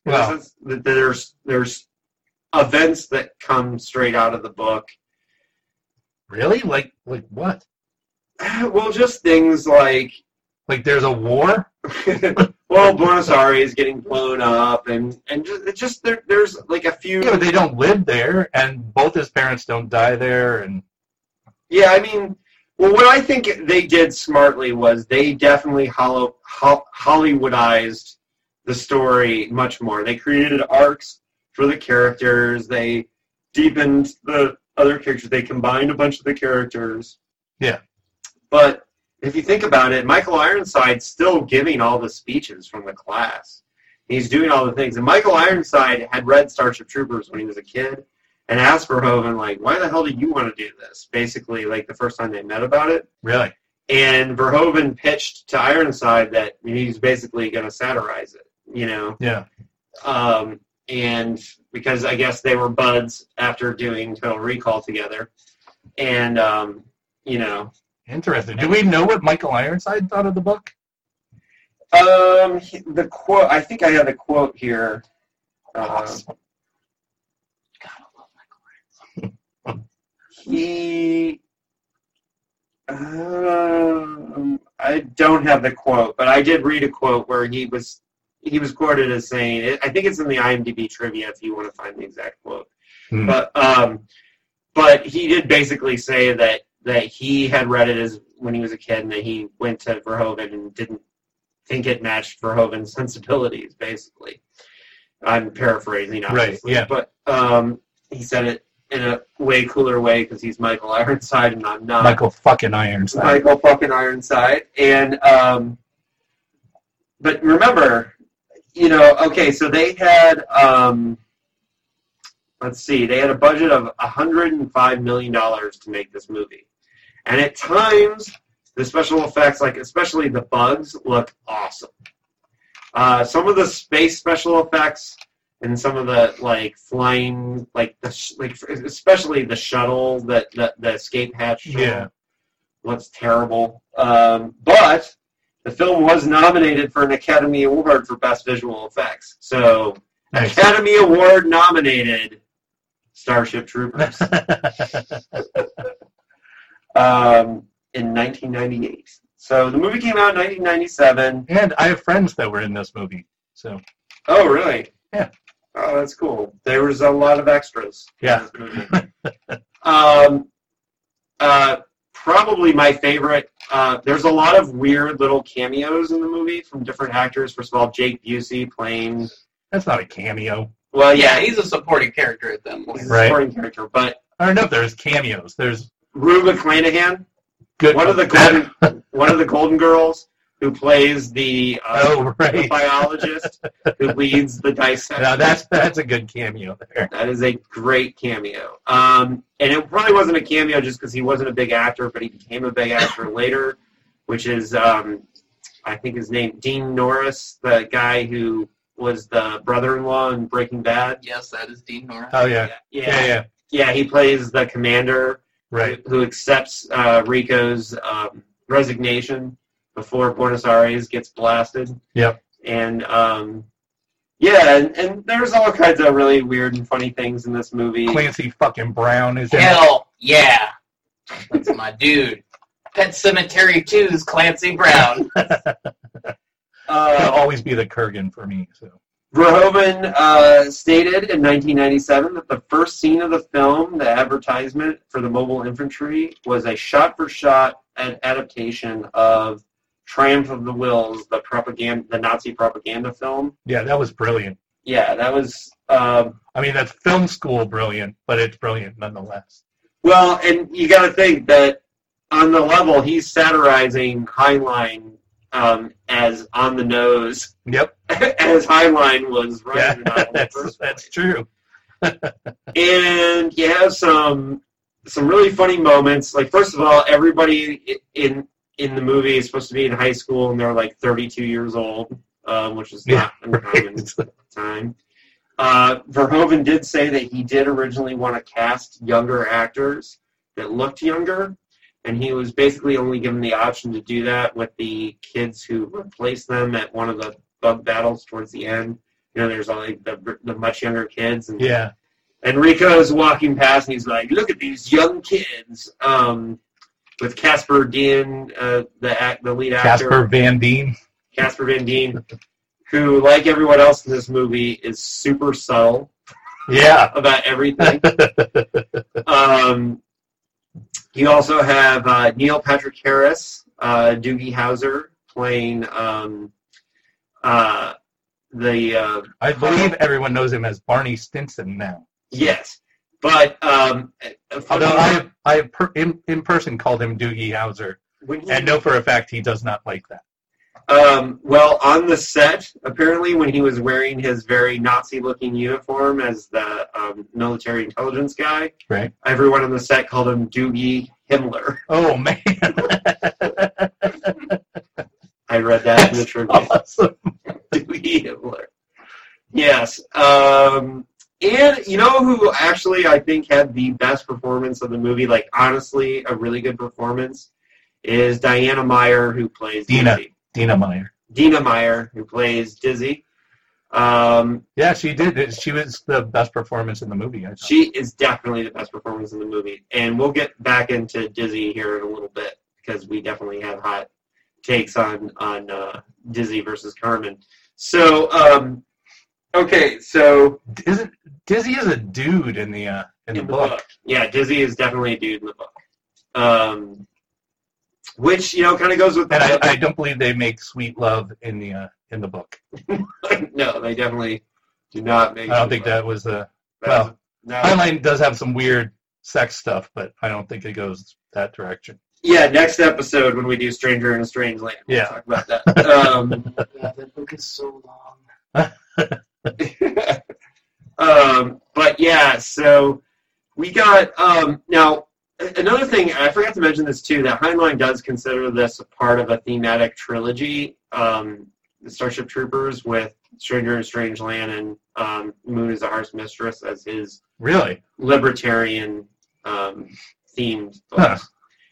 In the sense that there's there's events that come straight out of the book Really? Like like what? Well, just things like, Like there's a war? well, Buenos Aires getting blown up, and and just, it just there, there's like a few. Yeah, but they don't live there, and both his parents don't die there, and Yeah, I mean, well, what I think they did smartly was they definitely hollow, ho- Hollywoodized the story much more. They created arcs for the characters. They deepened the other characters. They combined a bunch of the characters. Yeah. But if you think about it, Michael Ironside's still giving all the speeches from the class. He's doing all the things. And Michael Ironside had read Starship Troopers when he was a kid and asked Verhoeven, like, why the hell do you want to do this? Basically, like the first time they met about it. really, And Verhoeven pitched to Ironside that he's basically going to satirize it, you know? yeah. Um, and because I guess they were buds after doing Total Recall together. And, um, you know, Interesting. Do we know what Michael Ironside thought of the book? um, the quote, I think I have the quote here. Uh, Awesome. He um, I don't have the quote, but I did read a quote where he was he was quoted as saying I think it's in the IMDb trivia if you want to find the exact quote. Hmm. But um but he did basically say that that he had read it as when he was a kid and that he went to Verhoeven and didn't think it matched Verhoeven's sensibilities basically. I'm paraphrasing obviously, right? yeah. but um he said it in a way cooler way because he's Michael Ironside and I'm not. Michael fucking Ironside. Michael fucking Ironside. And um but remember, you know, okay, so they had um let's see, they had a budget of hundred and five million dollars to make this movie. And at times the special effects, like especially the bugs, look awesome. Uh, some of the space special effects and some of the like flying, like the sh- like especially the shuttle that the, the escape hatch shuttle Yeah. looks terrible. Um, but the film was nominated for an Academy Award for Best Visual Effects. So Nice. Academy Award nominated Starship Troopers um, in 1998. So the movie came out in 1997. and I have friends that were in this movie. So Oh, really? Yeah. Oh, that's cool. There was a lot of extras. Yeah. um, uh, probably my favorite. Uh, there's a lot of weird little cameos in the movie from different actors. First of all, Jake Busey playing. that's not a cameo. Well, yeah, yeah, he's a supporting character at that he's point. a Right. supporting character. But I don't know if there's cameos. There's Rue McClanahan, good. one of the golden, one of the Golden Girls, who plays the, uh, oh the right. biologist who leads the dissection. Now that's that's a good cameo there. That is a great cameo. Um, and it probably wasn't a cameo just because he wasn't a big actor, but he became a big actor later, which is, um, I think his name, Dean Norris, the guy who was the brother-in-law in Breaking Bad. Yes, that is Dean Norris. Oh yeah. Yeah, Yeah, yeah. yeah, he plays the commander Right. who accepts uh, Rico's um, resignation before Buenos Aires gets blasted. Yep. And um, yeah, and, and there's all kinds of really weird and funny things in this movie. Clancy fucking Brown is in it. Hell yeah, that's my dude. Pet Sematary 2's Clancy Brown. He'll Uh, always be the Kurgan for me. So Verhoeven uh, stated in 1997 that the first scene of the film, the advertisement for the mobile infantry, was a shot-for-shot adaptation of Triumph of the Wills, the propaganda, the Nazi propaganda film. yeah, that was brilliant. Yeah, that was um, I mean, that's film school brilliant, but it's brilliant nonetheless. well, and you got to think that on the level he's satirizing Heinlein um, as on the nose, Yep. as Heinlein was Yeah, running. the that's that's true. and you have some some really funny moments. Like first of all, everybody in in the movie is supposed to be in high school, and they're like 32 years old, um, which is not uncommon at the time. Uh, Verhoeven did say that he did originally want to cast younger actors that looked younger, and he was basically only given the option to do that with the kids who replaced them at one of the bug battles towards the end. You know, there's all like the, the much younger kids, and yeah. Enrico's walking past and he's like, "Look at these young kids." Um, with Casper Dean, uh, the act, the lead actor, Casper Van Dien. Casper Van Dien, who, like everyone else in this movie, is super subtle Yeah. about everything. um, you also have uh, Neil Patrick Harris, uh, Doogie Howser, playing um, uh, the uh, I believe everyone knows him as Barney Stinson now. yes, but um, Although I have, I have per, in, in person called him Doogie Howser, and know for a fact he does not like that. Um, well, on the set, apparently, when he was wearing his very Nazi-looking uniform as the um, military intelligence guy, Right. everyone on the set called him Doogie Himmler. Oh man, I read that in the trivia. awesome. Dewey Himmler. Yes. Um, and you know who actually I think had the best performance of the movie, like honestly, a really good performance, is Diana Meyer, who plays Dina. Dizzy. Dina Meyer. Dina Meyer, who plays Dizzy. Um, Yeah, she did. She was the best performance in the movie. She is definitely the best performance in the movie. And we'll get back into Dizzy here in a little bit because we definitely have hot takes on on uh, Dizzy versus Carmen. So, um, okay, so Isn't Dizzy is a dude in the uh, in, the, book. yeah, Dizzy is definitely a dude in the book. Um, which you know kind of goes with And I, I don't believe they make sweet love in the uh, in the book. no, they definitely do not make. I don't think that was uh, That's- well, no. Heinlein does have some weird sex stuff, but I don't think it goes that direction. Yeah, next episode when we do Stranger in a Strange Land, we'll Yeah. talk about that. Um, Yeah, that book is so long. um, but yeah, so we got um, now another thing. I forgot to mention this too. That Heinlein does consider this a part of a thematic trilogy. Um, the Starship Troopers with Stranger in a Strange Land and um, Moon is a Harsh Mistress as his Really? libertarian um, themed books. Huh.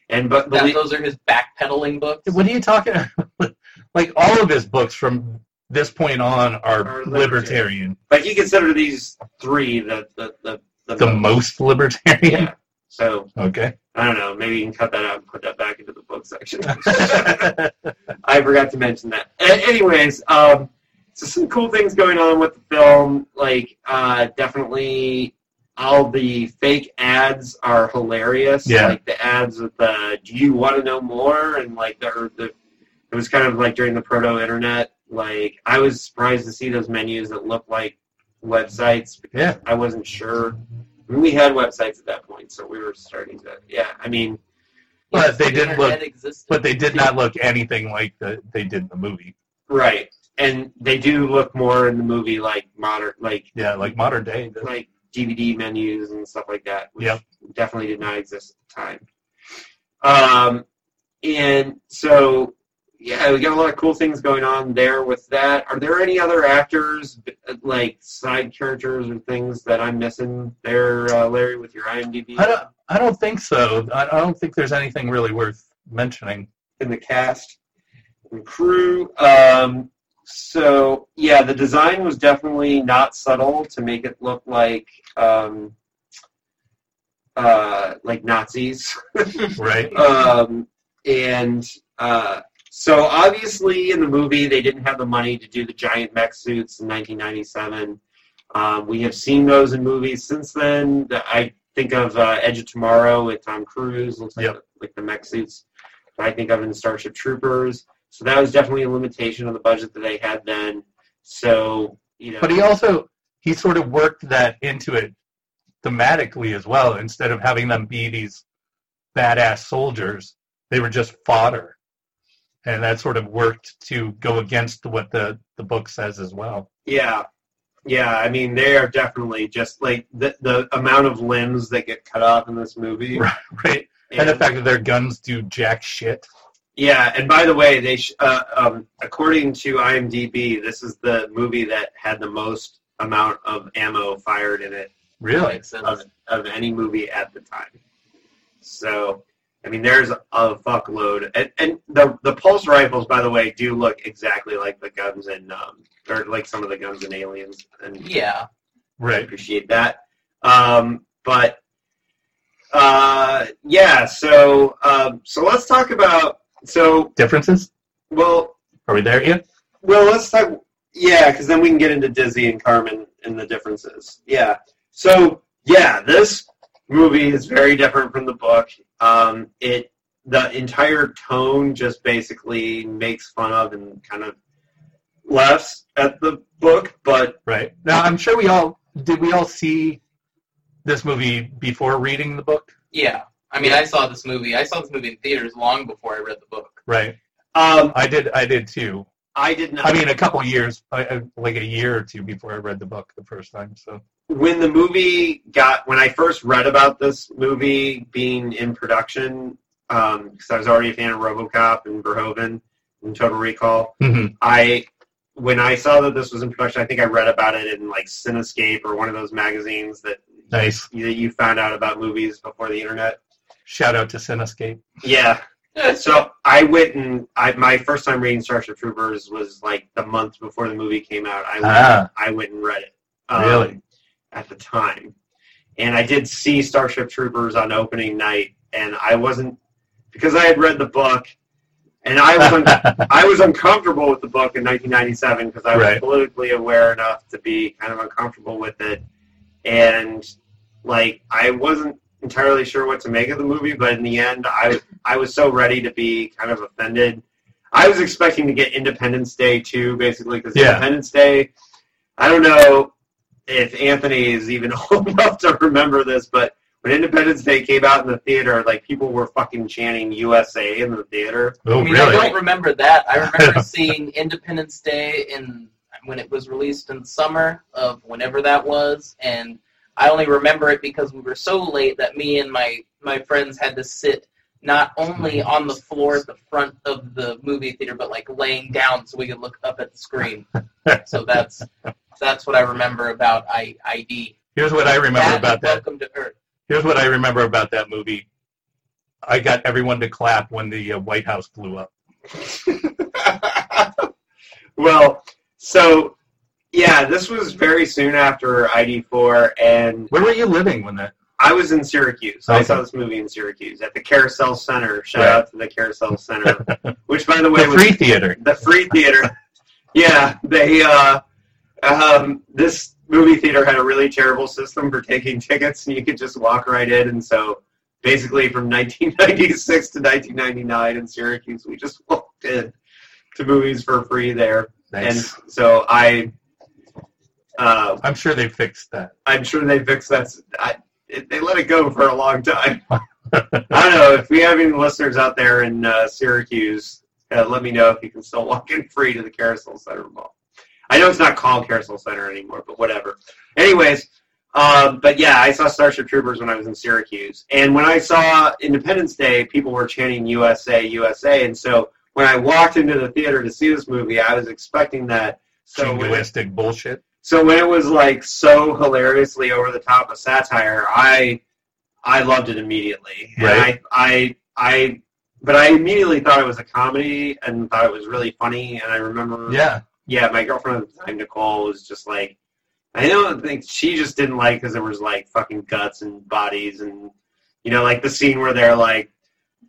And but That, believe, those are his backpedaling books. What are you talking? like all of his books from this point on are, Are libertarian. libertarian. but he considered these three the the the, the, The most libertarian. Yeah. So Okay. I don't know. Maybe you can cut that out and put that back into the book section. I forgot to mention that. Anyways, um, so some cool things going on with the film. Like, uh, definitely all the fake ads are hilarious. Yeah. Like the ads with the "Do you want to know more?" and like the, the it was kind of like during the proto internet. Like I was surprised to see those menus that look like websites because Yeah. I wasn't sure. I mean, we had websites at that point, so we were starting to. Yeah, I mean, But they the did look- But they did not look anything like the, they did in the movie. Right. And they do look more in the movie like modern, like Yeah, like modern day. like DVD menus and stuff like that, which Yep. definitely did not exist at the time. Um, and so, yeah, we got a lot of cool things going on there with that. Are there any other actors, like side characters or things that I'm missing there, uh, Larry, with your IMDb I don't. I don't think so. I, I don't think there's anything really worth mentioning. in the cast and crew? Um, so yeah, the design was definitely not subtle to make it look like um, uh, like Nazis. Right. um, and uh, so obviously in the movie they didn't have the money to do the giant mech suits in 1997. Um, we have seen those in movies since then. I think of uh, Edge of Tomorrow with Tom Cruise, looks like Yep. the, like the mech suits. I think of in Starship Troopers. So that was definitely a limitation of the budget that they had then. So you know, But he also he sort of worked that into it thematically as well. Instead of having them be these badass soldiers, they were just fodder, and that sort of worked to go against what the the book says as well. Yeah, Yeah, I mean they are definitely just like the the amount of limbs that get cut off in this movie. Right, right. And the fact that their guns do jack shit. Yeah, and by the way, they sh- uh, um, according to IMDb, this is the movie that had the most amount of ammo fired in it Really? Of, of any movie at the time. So, I mean, there's a fuckload, and, and the the pulse rifles, by the way, do look exactly like the guns and um, or like some of the guns in Aliens, and Yeah. I Right. appreciate that. Um, but uh, yeah, so um, so let's talk about so Differences? well Are we there yet? well let's talk yeah because then we can get into Dizzy and Carmen and the differences. Yeah, so yeah, this movie is very different from the book. Um, it the entire tone just basically makes fun of and kind of laughs at the book, but Right. Now, I'm sure we all did. We all see this movie before reading the book, Yeah. I mean, I saw this movie. I saw this movie in theaters long before I read the book. right? um, I did. I did too. I did not. I mean, a couple years, I- I- like a year or two before I read the book the first time. So when the movie got when I first read about this movie being in production, because I was already a fan of RoboCop and Verhoeven and Total Recall. Mhm. I when I saw that this was in production, I think I read about it in like Cinescape or one of those magazines that nice. you, that you found out about movies before the internet. Shout out to Cinescape. Yeah. So I went and I my first time reading Starship Troopers was like the month before the movie came out. I went, Ah. I went and read it. um, Really? At the time, and I did see Starship Troopers on opening night, and I wasn't because I had read the book, and I was un- I was uncomfortable with the book in 1997 because I was Right. politically aware enough to be kind of uncomfortable with it, and like I wasn't entirely sure what to make of the movie, but in the end, I I was so ready to be kind of offended. I was expecting to get Independence Day too, basically, because Yeah. Independence Day. I don't know if Anthony is even old enough to remember this, but when Independence Day came out in the theater, like people were fucking chanting USA in the theater. oh, I mean, I don't remember that. I remember seeing Independence Day in when it was released in the summer of whenever that was, and I only remember it because we were so late that me and my my friends had to sit not only on the floor at the front of the movie theater, but like laying down so we could look up at the screen. so that's that's what I remember about I, ID. Here's what I remember That about that. Welcome to Earth. Here's what I remember about that movie. I got everyone to clap when the uh, White House blew up. well, so yeah, this was very soon after ID4, and Where were you living when that? I was in Syracuse. I saw this movie in Syracuse at the Carousel Center. Shout Right. out to the Carousel Center, which, by the way, The was free theater. the free theater. yeah, they uh, um, this movie theater had a really terrible system for taking tickets, and you could just walk right in. And so, basically, from 1996 to 1999 in Syracuse, we just walked in to movies for free there. Nice. And so I, uh, I'm sure they fixed that. I'm sure they fixed that. I, it, they let it go for a long time. I don't know if we have any listeners out there in uh, Syracuse. Uh, let me know if you can still walk in free to the Carousel Center Mall. I know it's not called Carousel Center anymore, but whatever. Anyways, um, but yeah, I saw Starship Troopers when I was in Syracuse, and when I saw Independence Day, people were chanting USA, USA, and so when I walked into the theater to see this movie, I was expecting that. So Jingoistic bullshit. So when it was like so hilariously over the top of satire, I I loved it immediately. And Right. I, I I but I immediately thought it was a comedy and thought it was really funny and I remember Yeah. yeah, my girlfriend at the time, Nicole, was just like I don't think she just didn't like because there was like fucking guts and bodies and you know, like the scene where they're like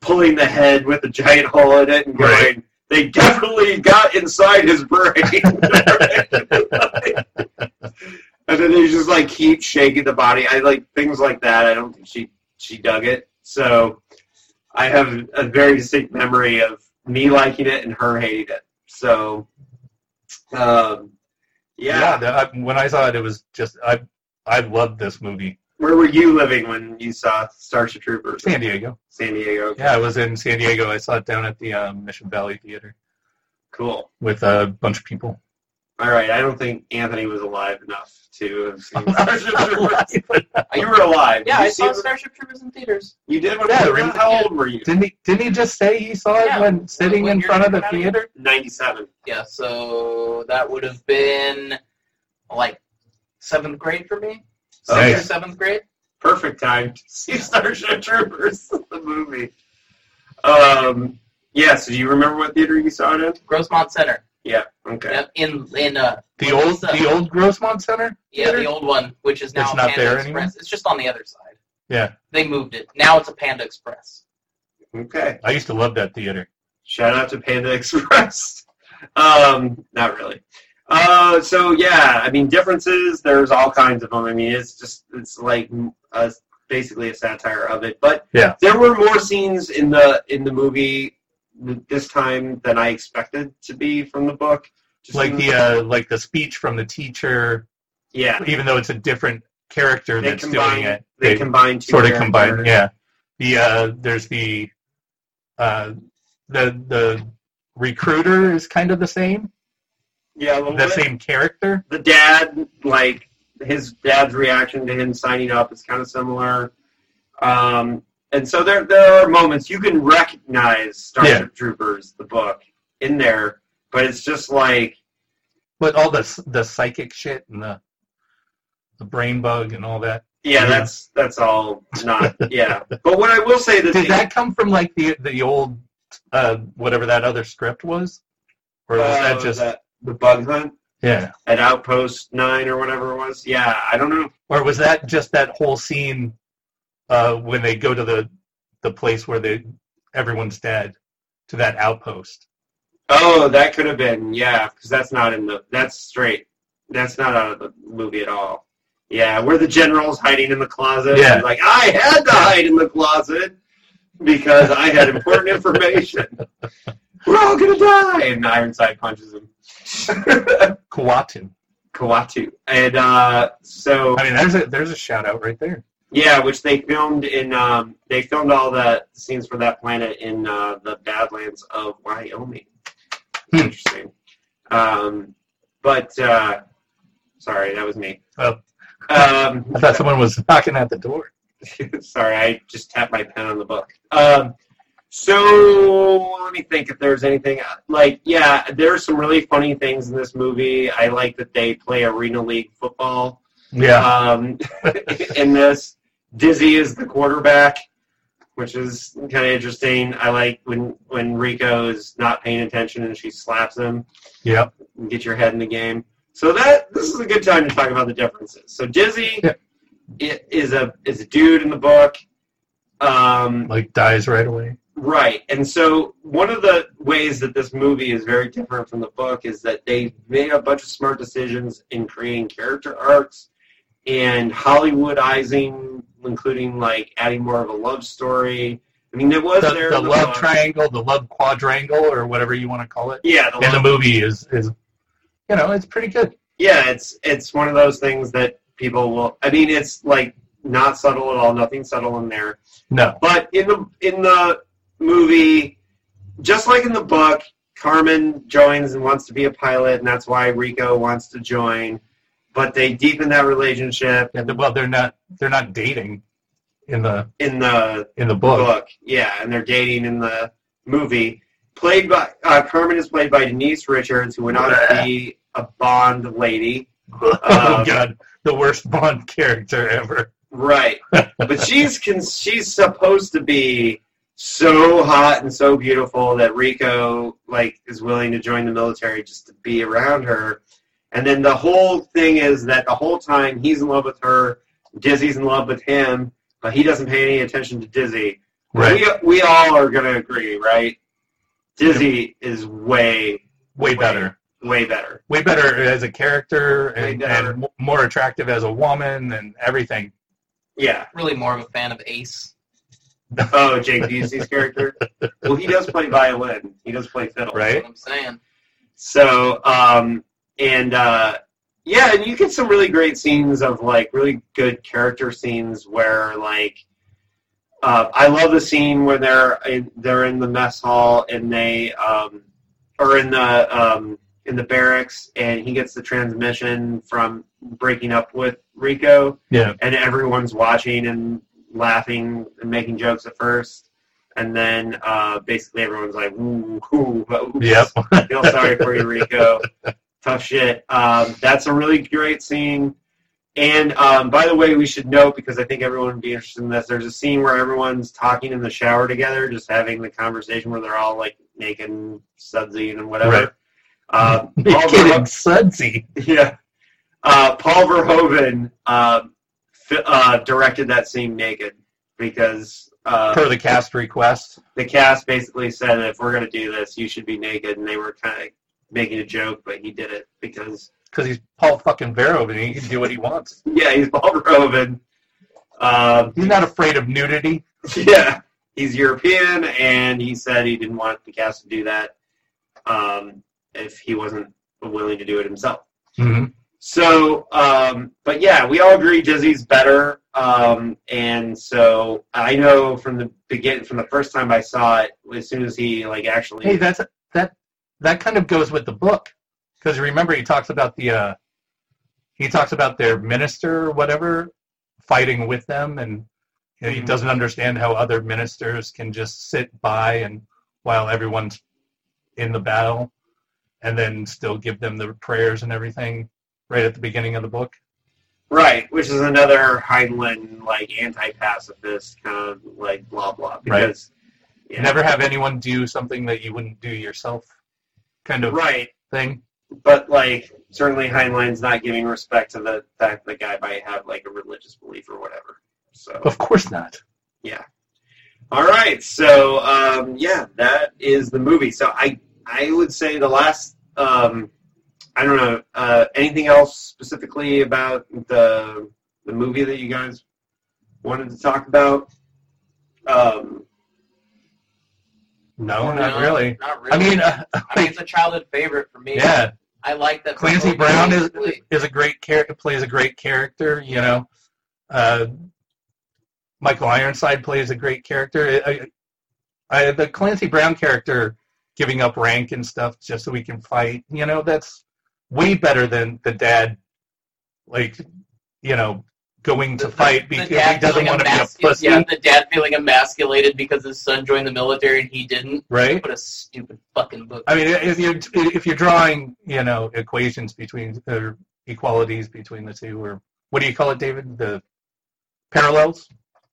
pulling the head with a giant hole in it and going, Right. They definitely got inside his brain. and then they just like keep shaking the body. I like things like that. I don't think she she dug it. So I have a very distinct memory of me liking it and her hating it. So um, yeah. the- I, when I saw it, it was just I. I loved this movie. Where were you living when you saw Starship Troopers? San Diego. San Diego. Yeah, I was in San Diego. I saw it down at the um, Mission Valley Theater Cool. with a bunch of people. All right, I don't think Anthony was alive enough to have seen Starship Troopers. You were alive. Yeah, Did I saw it? Starship Troopers in theaters. You did? When Yeah, yeah, remember- How old were you? Didn't he? Didn't he just say he saw it when sitting When in front of the coming of theater? 97. Yeah, so that would have been like seventh grade for me. Sixth or seventh grade. Perfect time to see Starship Troopers, the movie. Um, yeah, so do you remember what theater you saw it in? Grossmont Center. Yeah, okay. Yep, in in uh The old, is, uh, the old Grossmont Center. yeah Theater? the old one, which is now It's not Panda there Express. anymore? It's just on the other side. Yeah, They moved it. Now it's a Panda Express. Okay. I used to love that theater. Shout out to Panda Express. um, not really. Uh, so yeah, I mean differences. There's all kinds of them. I mean, it's just it's like a, basically a satire of it. But Yeah. there were more scenes in the in the movie this time than I expected to be from the book. Just Like the uh, like the speech from the teacher, yeah, even though it's a different character they that's combine doing it. they, combine two sort of combine. Yeah, the uh, there's the uh, the the recruiter is kind of the same, yeah, the bit. same character. the dad, like his dad's reaction to him signing up is kind of similar. Um, and so there there are moments you can recognize Starship Troopers, the book, in there, but it's just like But all the the psychic shit and the the brain bug and all that. yeah, Yeah. that's that's all not yeah. But what I will say that Did the- that come from like the the old uh, whatever that other script was, or was uh, that just that- the bug hunt yeah, at Outpost Nine or whatever it was? Yeah, I don't know. or was that just that whole scene uh, when they go to the the place where they everyone's dead to that outpost? Oh, that could have been yeah, because that's not in the that's straight. That's not out of the movie at all. Yeah, where the general's hiding in the closet. Yeah. Like I had to hide in the closet because I had important information. We're all gonna die, and Ironside punches him. Kuwatu. Kawatu, and uh, so I mean, there's a there's a shout out right there. yeah, which they filmed in. Um, they filmed all the scenes for that planet in uh, the Badlands of Wyoming. Hmm. Interesting. Um, but uh, sorry, that was me. Oh. Um, I thought someone was knocking at the door. sorry, I just tapped my pen on the book. Um, so let me think if there's anything like yeah, there's some really funny things in this movie. I like that they play arena league football Yeah, um, in this. Dizzy is the quarterback, which is kind of interesting. I like when when Rico is not paying attention and she slaps him yeah. and get your head in the game. So that this is a good time to talk about the differences. So Dizzy Yeah. is a is a dude in the book. Um, Like dies right away. Right. And so one of the ways that this movie is very different from the book is that they made a bunch of smart decisions in creating character arcs and Hollywoodizing, including like adding more of a love story. I mean, there was The, there. the love book. triangle, the love quadrangle, or whatever you want to call it, Yeah, the in the movie is is you know it's pretty good. yeah, it's it's one of those things that people will. I mean, it's like not subtle at all. Nothing subtle in there. No, But in the in the movie, just like in the book, Carmen joins and wants to be a pilot, and that's why Rico wants to join. But they deepen that relationship yeah, well they're not they're not dating in the in the in the book. book. Yeah, and they're dating in the movie. Played by uh, Carmen is played by Denise Richards, who went on to be a Bond lady. oh Um, god, the worst Bond character ever. Right, but she's con- she's supposed to be so hot and so beautiful that Rico like is willing to join the military just to be around her. And then the whole thing is that the whole time he's in love with her, Dizzy's in love with him, but he doesn't pay any attention to Dizzy. Right, We we all are gonna agree, right? Dizzy is way way better, way better. way better as a character and, and more attractive as a woman and everything. Yeah. Really more of a fan of Ace. Oh, Jake Busey's character. Well, he does play violin. He does play fiddle. Right. That's what I'm saying. So, um, and uh, yeah, and you get some really great scenes of like really good character scenes where like uh, I love the scene where they're in, they're in the mess hall and they um, or in the um, in the barracks, and he gets the transmission from breaking up with Rico, Yeah. and everyone's watching and laughing and making jokes at first, and then uh, basically everyone's like, "Ooh, ooh, oops. Yep. feel sorry for you, Rico. Tough shit. Um, that's a really great scene. And um, by the way, we should note because I think everyone would be interested in this. There's a scene where everyone's talking in the shower together, just having the conversation where they're all like naked, and sudsy, and whatever. Right. Uh, You're Paul kidding, Verho- sudsy. yeah. Uh, Paul Verhoeven uh, uh, directed that scene naked because uh, Per the cast request. the cast basically said if we're going to do this, you should be naked, and they were kind of making a joke, but he did it because Because he's Paul fucking Verhoeven. He can do what he wants. yeah, he's Paul Verhoeven. Um, He's not afraid of nudity. yeah, he's European, and he said he didn't want the cast to do that um, if he wasn't willing to do it himself. Mm-hmm. So, um, but yeah, we all agree Dizzy's better. Um, and so I know from the begin, from the first time I saw it, as soon as he like actually, Hey, that's that. That kind of goes with the book, because remember he talks about the uh, he talks about their minister or whatever fighting with them, and you know, he Mhm. doesn't understand how other ministers can just sit by and while everyone's in the battle, and then still give them the prayers and everything right at the beginning of the book. right, which is another Heinlein like anti-pacifist kind of like blah blah because You never have anyone do something that you wouldn't do yourself, kind of right. thing. But like certainly Heinlein's not giving respect to the fact that the guy might have like a religious belief or whatever. So Of course not. Yeah. All right, so um, yeah, that is the movie. So I I would say the last um, I don't know uh, anything else specifically about the the movie that you guys wanted to talk about. Um, No, not really. Not really. I mean, uh, I mean, it's a childhood favorite for me. yeah, I like that. Clancy Brown is basically- is a great character. Plays a great character. You know, uh, Michael Ironside plays a great character. I, I, the Clancy Brown character giving up rank and stuff just so we can fight. You know, that's way better than the dad, like, you know, going to The- the- fight the because he doesn't want to be a pussy, Yeah, the dad feeling emasculated because his son joined the military and he didn't. right? What a stupid fucking book. I mean, if you're if you're drawing, you know, equations between or equalities between the two, or what do you call it, David? The parallels.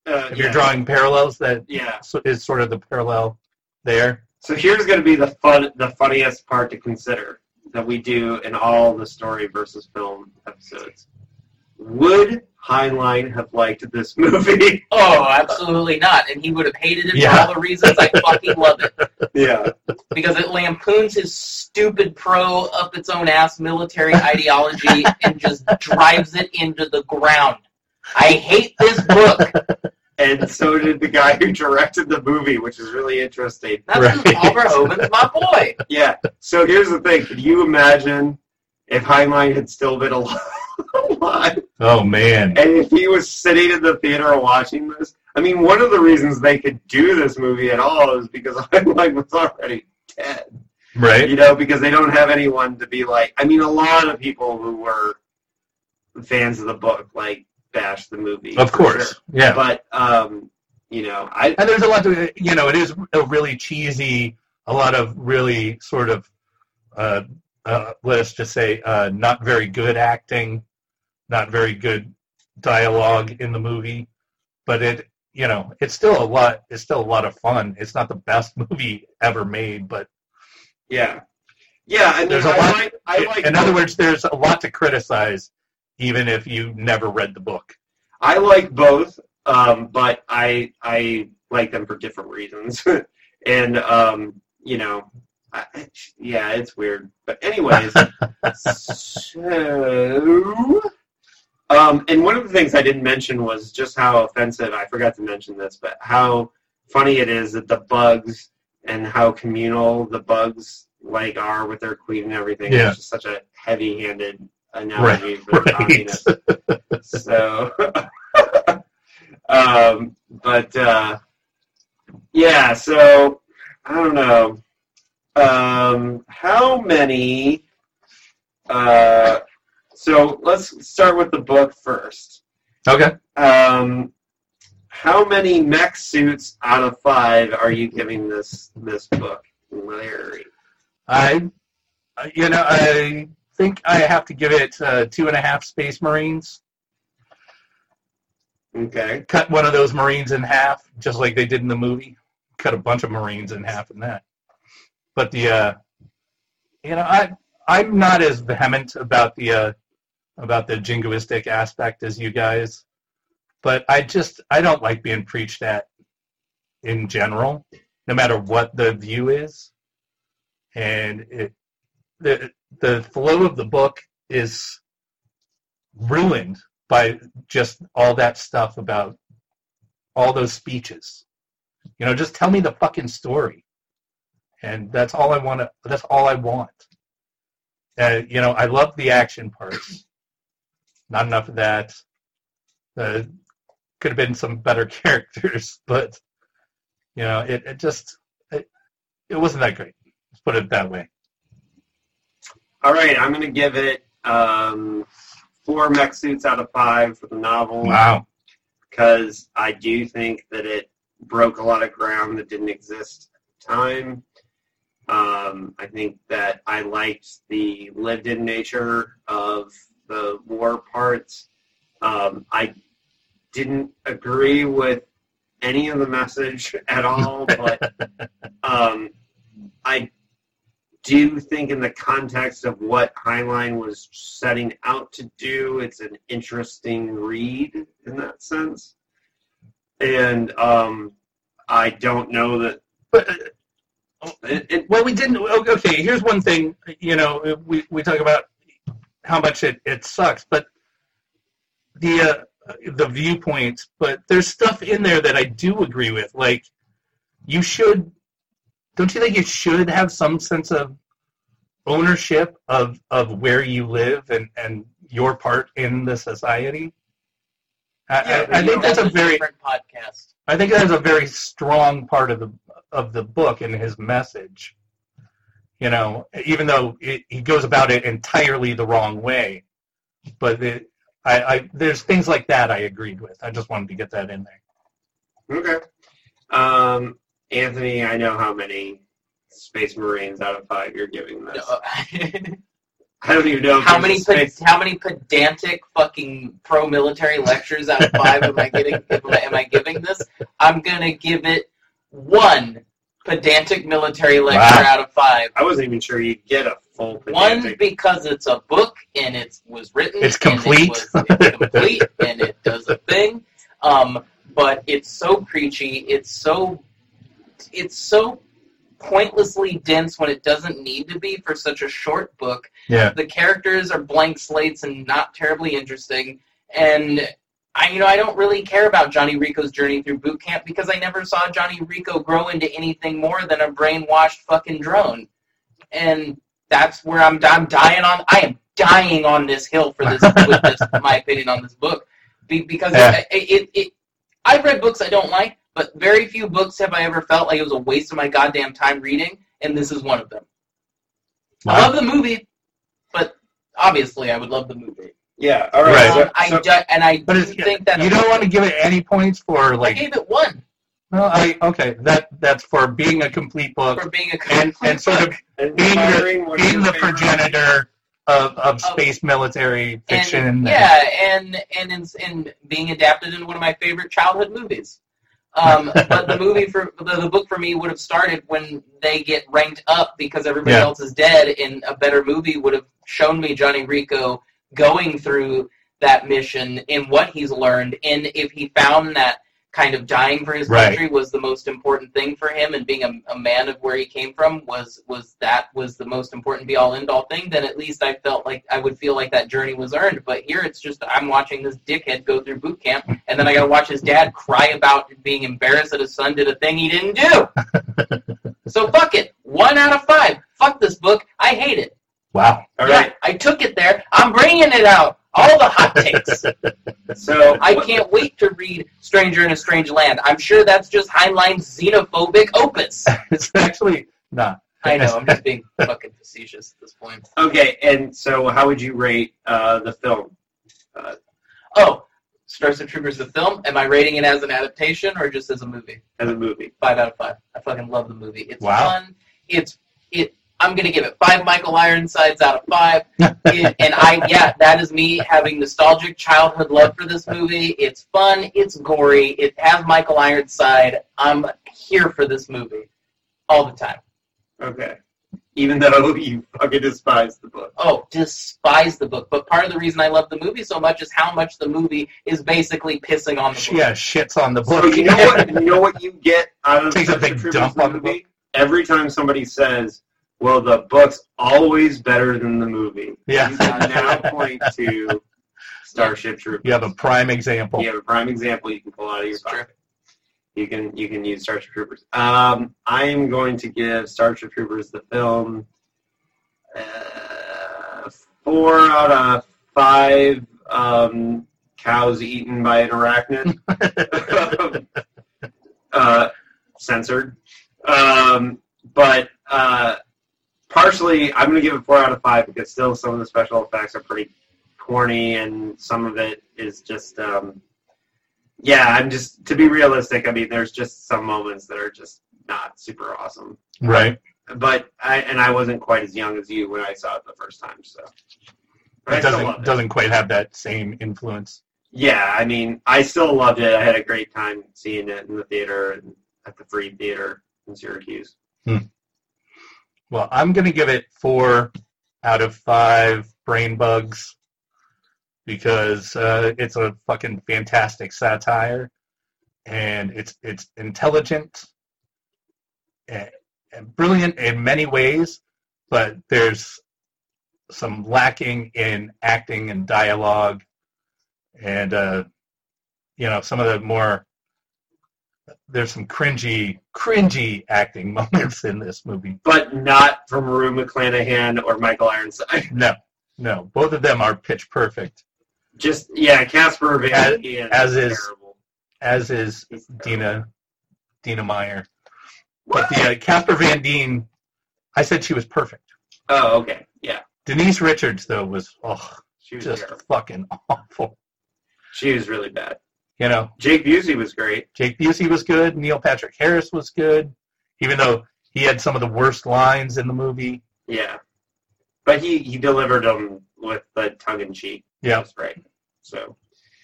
uh, If yeah, you're drawing parallels, that yeah. so- is sort of the parallel there. So here's going to be the fun, the funniest part to consider that we do in all the story versus film episodes. Would Heinlein have liked this movie? oh, absolutely not. And he would have hated it Yeah. for all the reasons I fucking love it. yeah. Because it lampoons his stupid pro up its own ass military ideology and just drives it into the ground. I hate this book. And so did the guy who directed the movie, which is really interesting. That's Right. because Paul my boy. Yeah. So here's the thing. Could you imagine if Heinlein had still been alive Oh man, and if he was sitting in the theater watching this? I mean, one of the reasons they could do this movie at all is because Heinlein was already dead. right? You know, because they don't have anyone to be like. I mean, a lot of people who were fans of the book like bash the movie, Of course, sure. yeah. But um, you know, I And there's a lot to you know. It is a really cheesy, a lot of really sort of, uh, uh, let's just say, uh, not very good acting, not very good dialogue in the movie, but it you know it's still a lot. It's still a lot of fun. It's not the best movie ever made, but yeah, yeah. I mean, There's a I lot- like. I like. in other words, there's a lot to criticize, even if you never read the book. I like both, um, but I I like them for different reasons, and um, you know, I, yeah, it's weird. But anyways, so. Um, and one of the things I didn't mention was just how offensive. I forgot to mention this, but how funny it is that the bugs and how communal the bugs like are with their queen and everything. Yeah. It's just such a heavy-handed analogy for Right. communist so um but uh yeah so i don't know um how many Uh, so let's start with the book first. Okay. Um, how many mech suits out of five are you giving this this book, Larry? I, you know, I think I have to give it uh, two and a half Space Marines. Okay. Cut one of those Marines in half, just like they did in the movie. Cut a bunch of Marines in half in that. But the, uh, you know, I I'm not as vehement about the uh, about the jingoistic aspect as you guys, but I just I don't like being preached at in general, no matter what the view is, and it the the flow of the book is ruined by just all that stuff about all those speeches. You know, just tell me the fucking story. And that's all I want to, that's all I want. Uh, you know, I love the action parts. Not enough of that. Uh, could have been some better characters, but, you know, it, it just, it, it wasn't that great. Let's put it that way. All right, I'm going to give it um, four mech suits out of five for the novel Wow. because I do think that it broke a lot of ground that didn't exist at the time. Um, I think that I liked the lived-in nature of the war parts. Um, I didn't agree with any of the message at all, but um, I do you think in the context of what Heinlein was setting out to do, it's an interesting read in that sense. And um, I don't know that But, uh, it, it, Well, we didn't. Okay, here's one thing. You know, we, we talk about how much it, it sucks, but the uh, the viewpoints. But there's stuff in there that I do agree with. Like, you should. Don't you think you should have some sense of ownership of of where you live and and your part in the society? I, Yeah, I, I think that's a very different podcast. I think that's a very strong part of the of the book and his message. You know, even though it, he goes about it entirely the wrong way, but it, I, I there's things like that I agreed with. I just wanted to get that in there. okay. Um, Anthony, I know how many Space Marines out of five you're giving this. No, I don't even know how many space. pe- how many pedantic fucking pro military lectures out of five am I getting am I- giving this? I'm gonna give it one pedantic military lecture Wow. out of five. I wasn't even sure you'd get a full One because it's a book and it was written. It's and complete. It was, it's complete and it does a thing. Um, but it's so preachy. It's so it's so pointlessly dense when it doesn't need to be for such a short book. Yeah. The characters are blank slates and not terribly interesting. And I, you know, I don't really care about Johnny Rico's journey through boot camp because I never saw Johnny Rico grow into anything more than a brainwashed fucking drone. And that's where I'm, I'm dying on. I am dying on this hill for this, with this, my opinion on this book, Be, because Yeah. it, it, it, I've read books I don't like, but very few books have I ever felt like it was a waste of my goddamn time reading, and this is one of them. I love the movie, but obviously I would love the movie. Yeah, all Right. right. Um, I so- ju- and I But do it's, think that you don't want to give it any points for like. I gave it one Well, I okay. That that's for being a complete book for being a and and sort of and being Byron, the, being the progenitor of, of space military fiction. and, and- yeah, and and in, in being adapted into one of my favorite childhood movies. Um, but the movie for the, the book for me would have started when they get ranked up because everybody Yeah. else is dead. And a better movie would have shown me Johnny Rico going through that mission and what he's learned, and if he found that kind of dying for his Right. country was the most important thing for him, and being a, a man of where he came from was was that was the most important be all end all thing. Then at least I felt like I would feel like that journey was earned. But here it's just I'm watching this dickhead go through boot camp, and then I got to watch his dad cry about being embarrassed that his son did a thing he didn't do. so fuck it. One out of five. Fuck this book. I hate it. wow. All Yeah, right. I took it there. I'm bringing it out. All the hot takes. So I can't wait to read Stranger in a Strange Land. I'm sure that's just Heinlein's xenophobic opus. it's actually not. I know. I'm just being fucking facetious at this point. Okay, and so how would you rate uh, the film? Oh, Starship Troopers the film. Am I rating it as an adaptation or just as a movie? as a movie. Five out of five. I fucking love the movie. It's Wow. fun. It's it. I'm gonna give it five Michael Ironsides out of five. It- and I, yeah, that is me having nostalgic childhood love for this movie. It's fun. It's gory. It has Michael Ironside. I'm here for this movie all the time. Okay. Even though you fucking despise the book. Oh, despise the book. But part of the reason I love the movie so much is how much the movie is basically pissing on the book. Yeah, shits on the book. So you know what you know what you get out of Takes a big Troopers dump on the movie? Every time somebody says, "Well, the book's always better than the movie," Yeah. you can now point to Starship Troopers. You have a prime example. You have a prime example you can pull out of your It's true. pocket. You can you can use Starship Troopers. Um, I am going to give Starship Troopers the film uh, four out of five um, cows eaten by an arachnid. uh, censored, um, but uh, partially I'm going to give it four out of five because still some of the special effects are pretty corny and some of it is just um, yeah i'm just to be realistic i mean there's just some moments that are just not super awesome Right. but i and i wasn't quite as young as you when i saw it the first time so But It doesn't it. doesn't quite have that same influence. yeah i mean i still loved it i had a great time seeing it in the theater and at the free theater in syracuse Well, I'm going to give it four out of five brain bugs because uh, it's a fucking fantastic satire, and it's it's intelligent and, and brilliant in many ways, but there's some lacking in acting and dialogue, and uh, you know some of the more there's some cringy cringy acting moments in this movie but not from Rue McClanahan or Michael Ironside. No, no. Both of them are pitch perfect, Just yeah, Casper Van Dien as is- terrible. as is He's terrible. Dina Dina Meyer. But the uh, Casper Van Dien, I said she was perfect. Oh, okay, yeah, Denise Richards though was oh she was just terrible. fucking awful. She was really bad. You know, Jake Busey was great. Jake Busey was good. Neil Patrick Harris was good, even though he had some of the worst lines in the movie. Yeah, but he he delivered them with the tongue in cheek. Yeah. just right. So,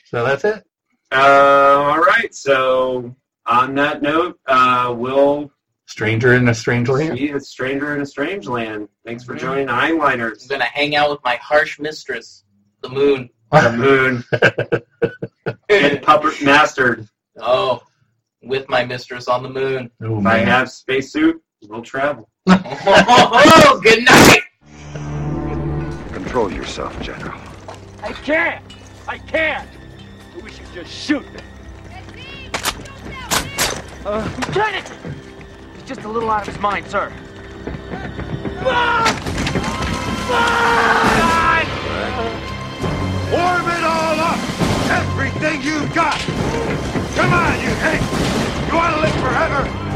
So that's it. uh, all right. So on that note, uh, we'll Stranger in a Strange Land. see a stranger in a strange land. Thanks for Mhm. joining I'm gonna hang out with my harsh mistress, the moon. The moon and puppet mastered. Oh, with my mistress on the moon. Oh, If I man. have spacesuit, we'll travel. Oh, good night. Control yourself, General. I can't! I can't! I wish you'd just shoot me. Uh, Lieutenant! He's just a little out of his mind, sir everything you've got. Come on, you hate. You want to live forever?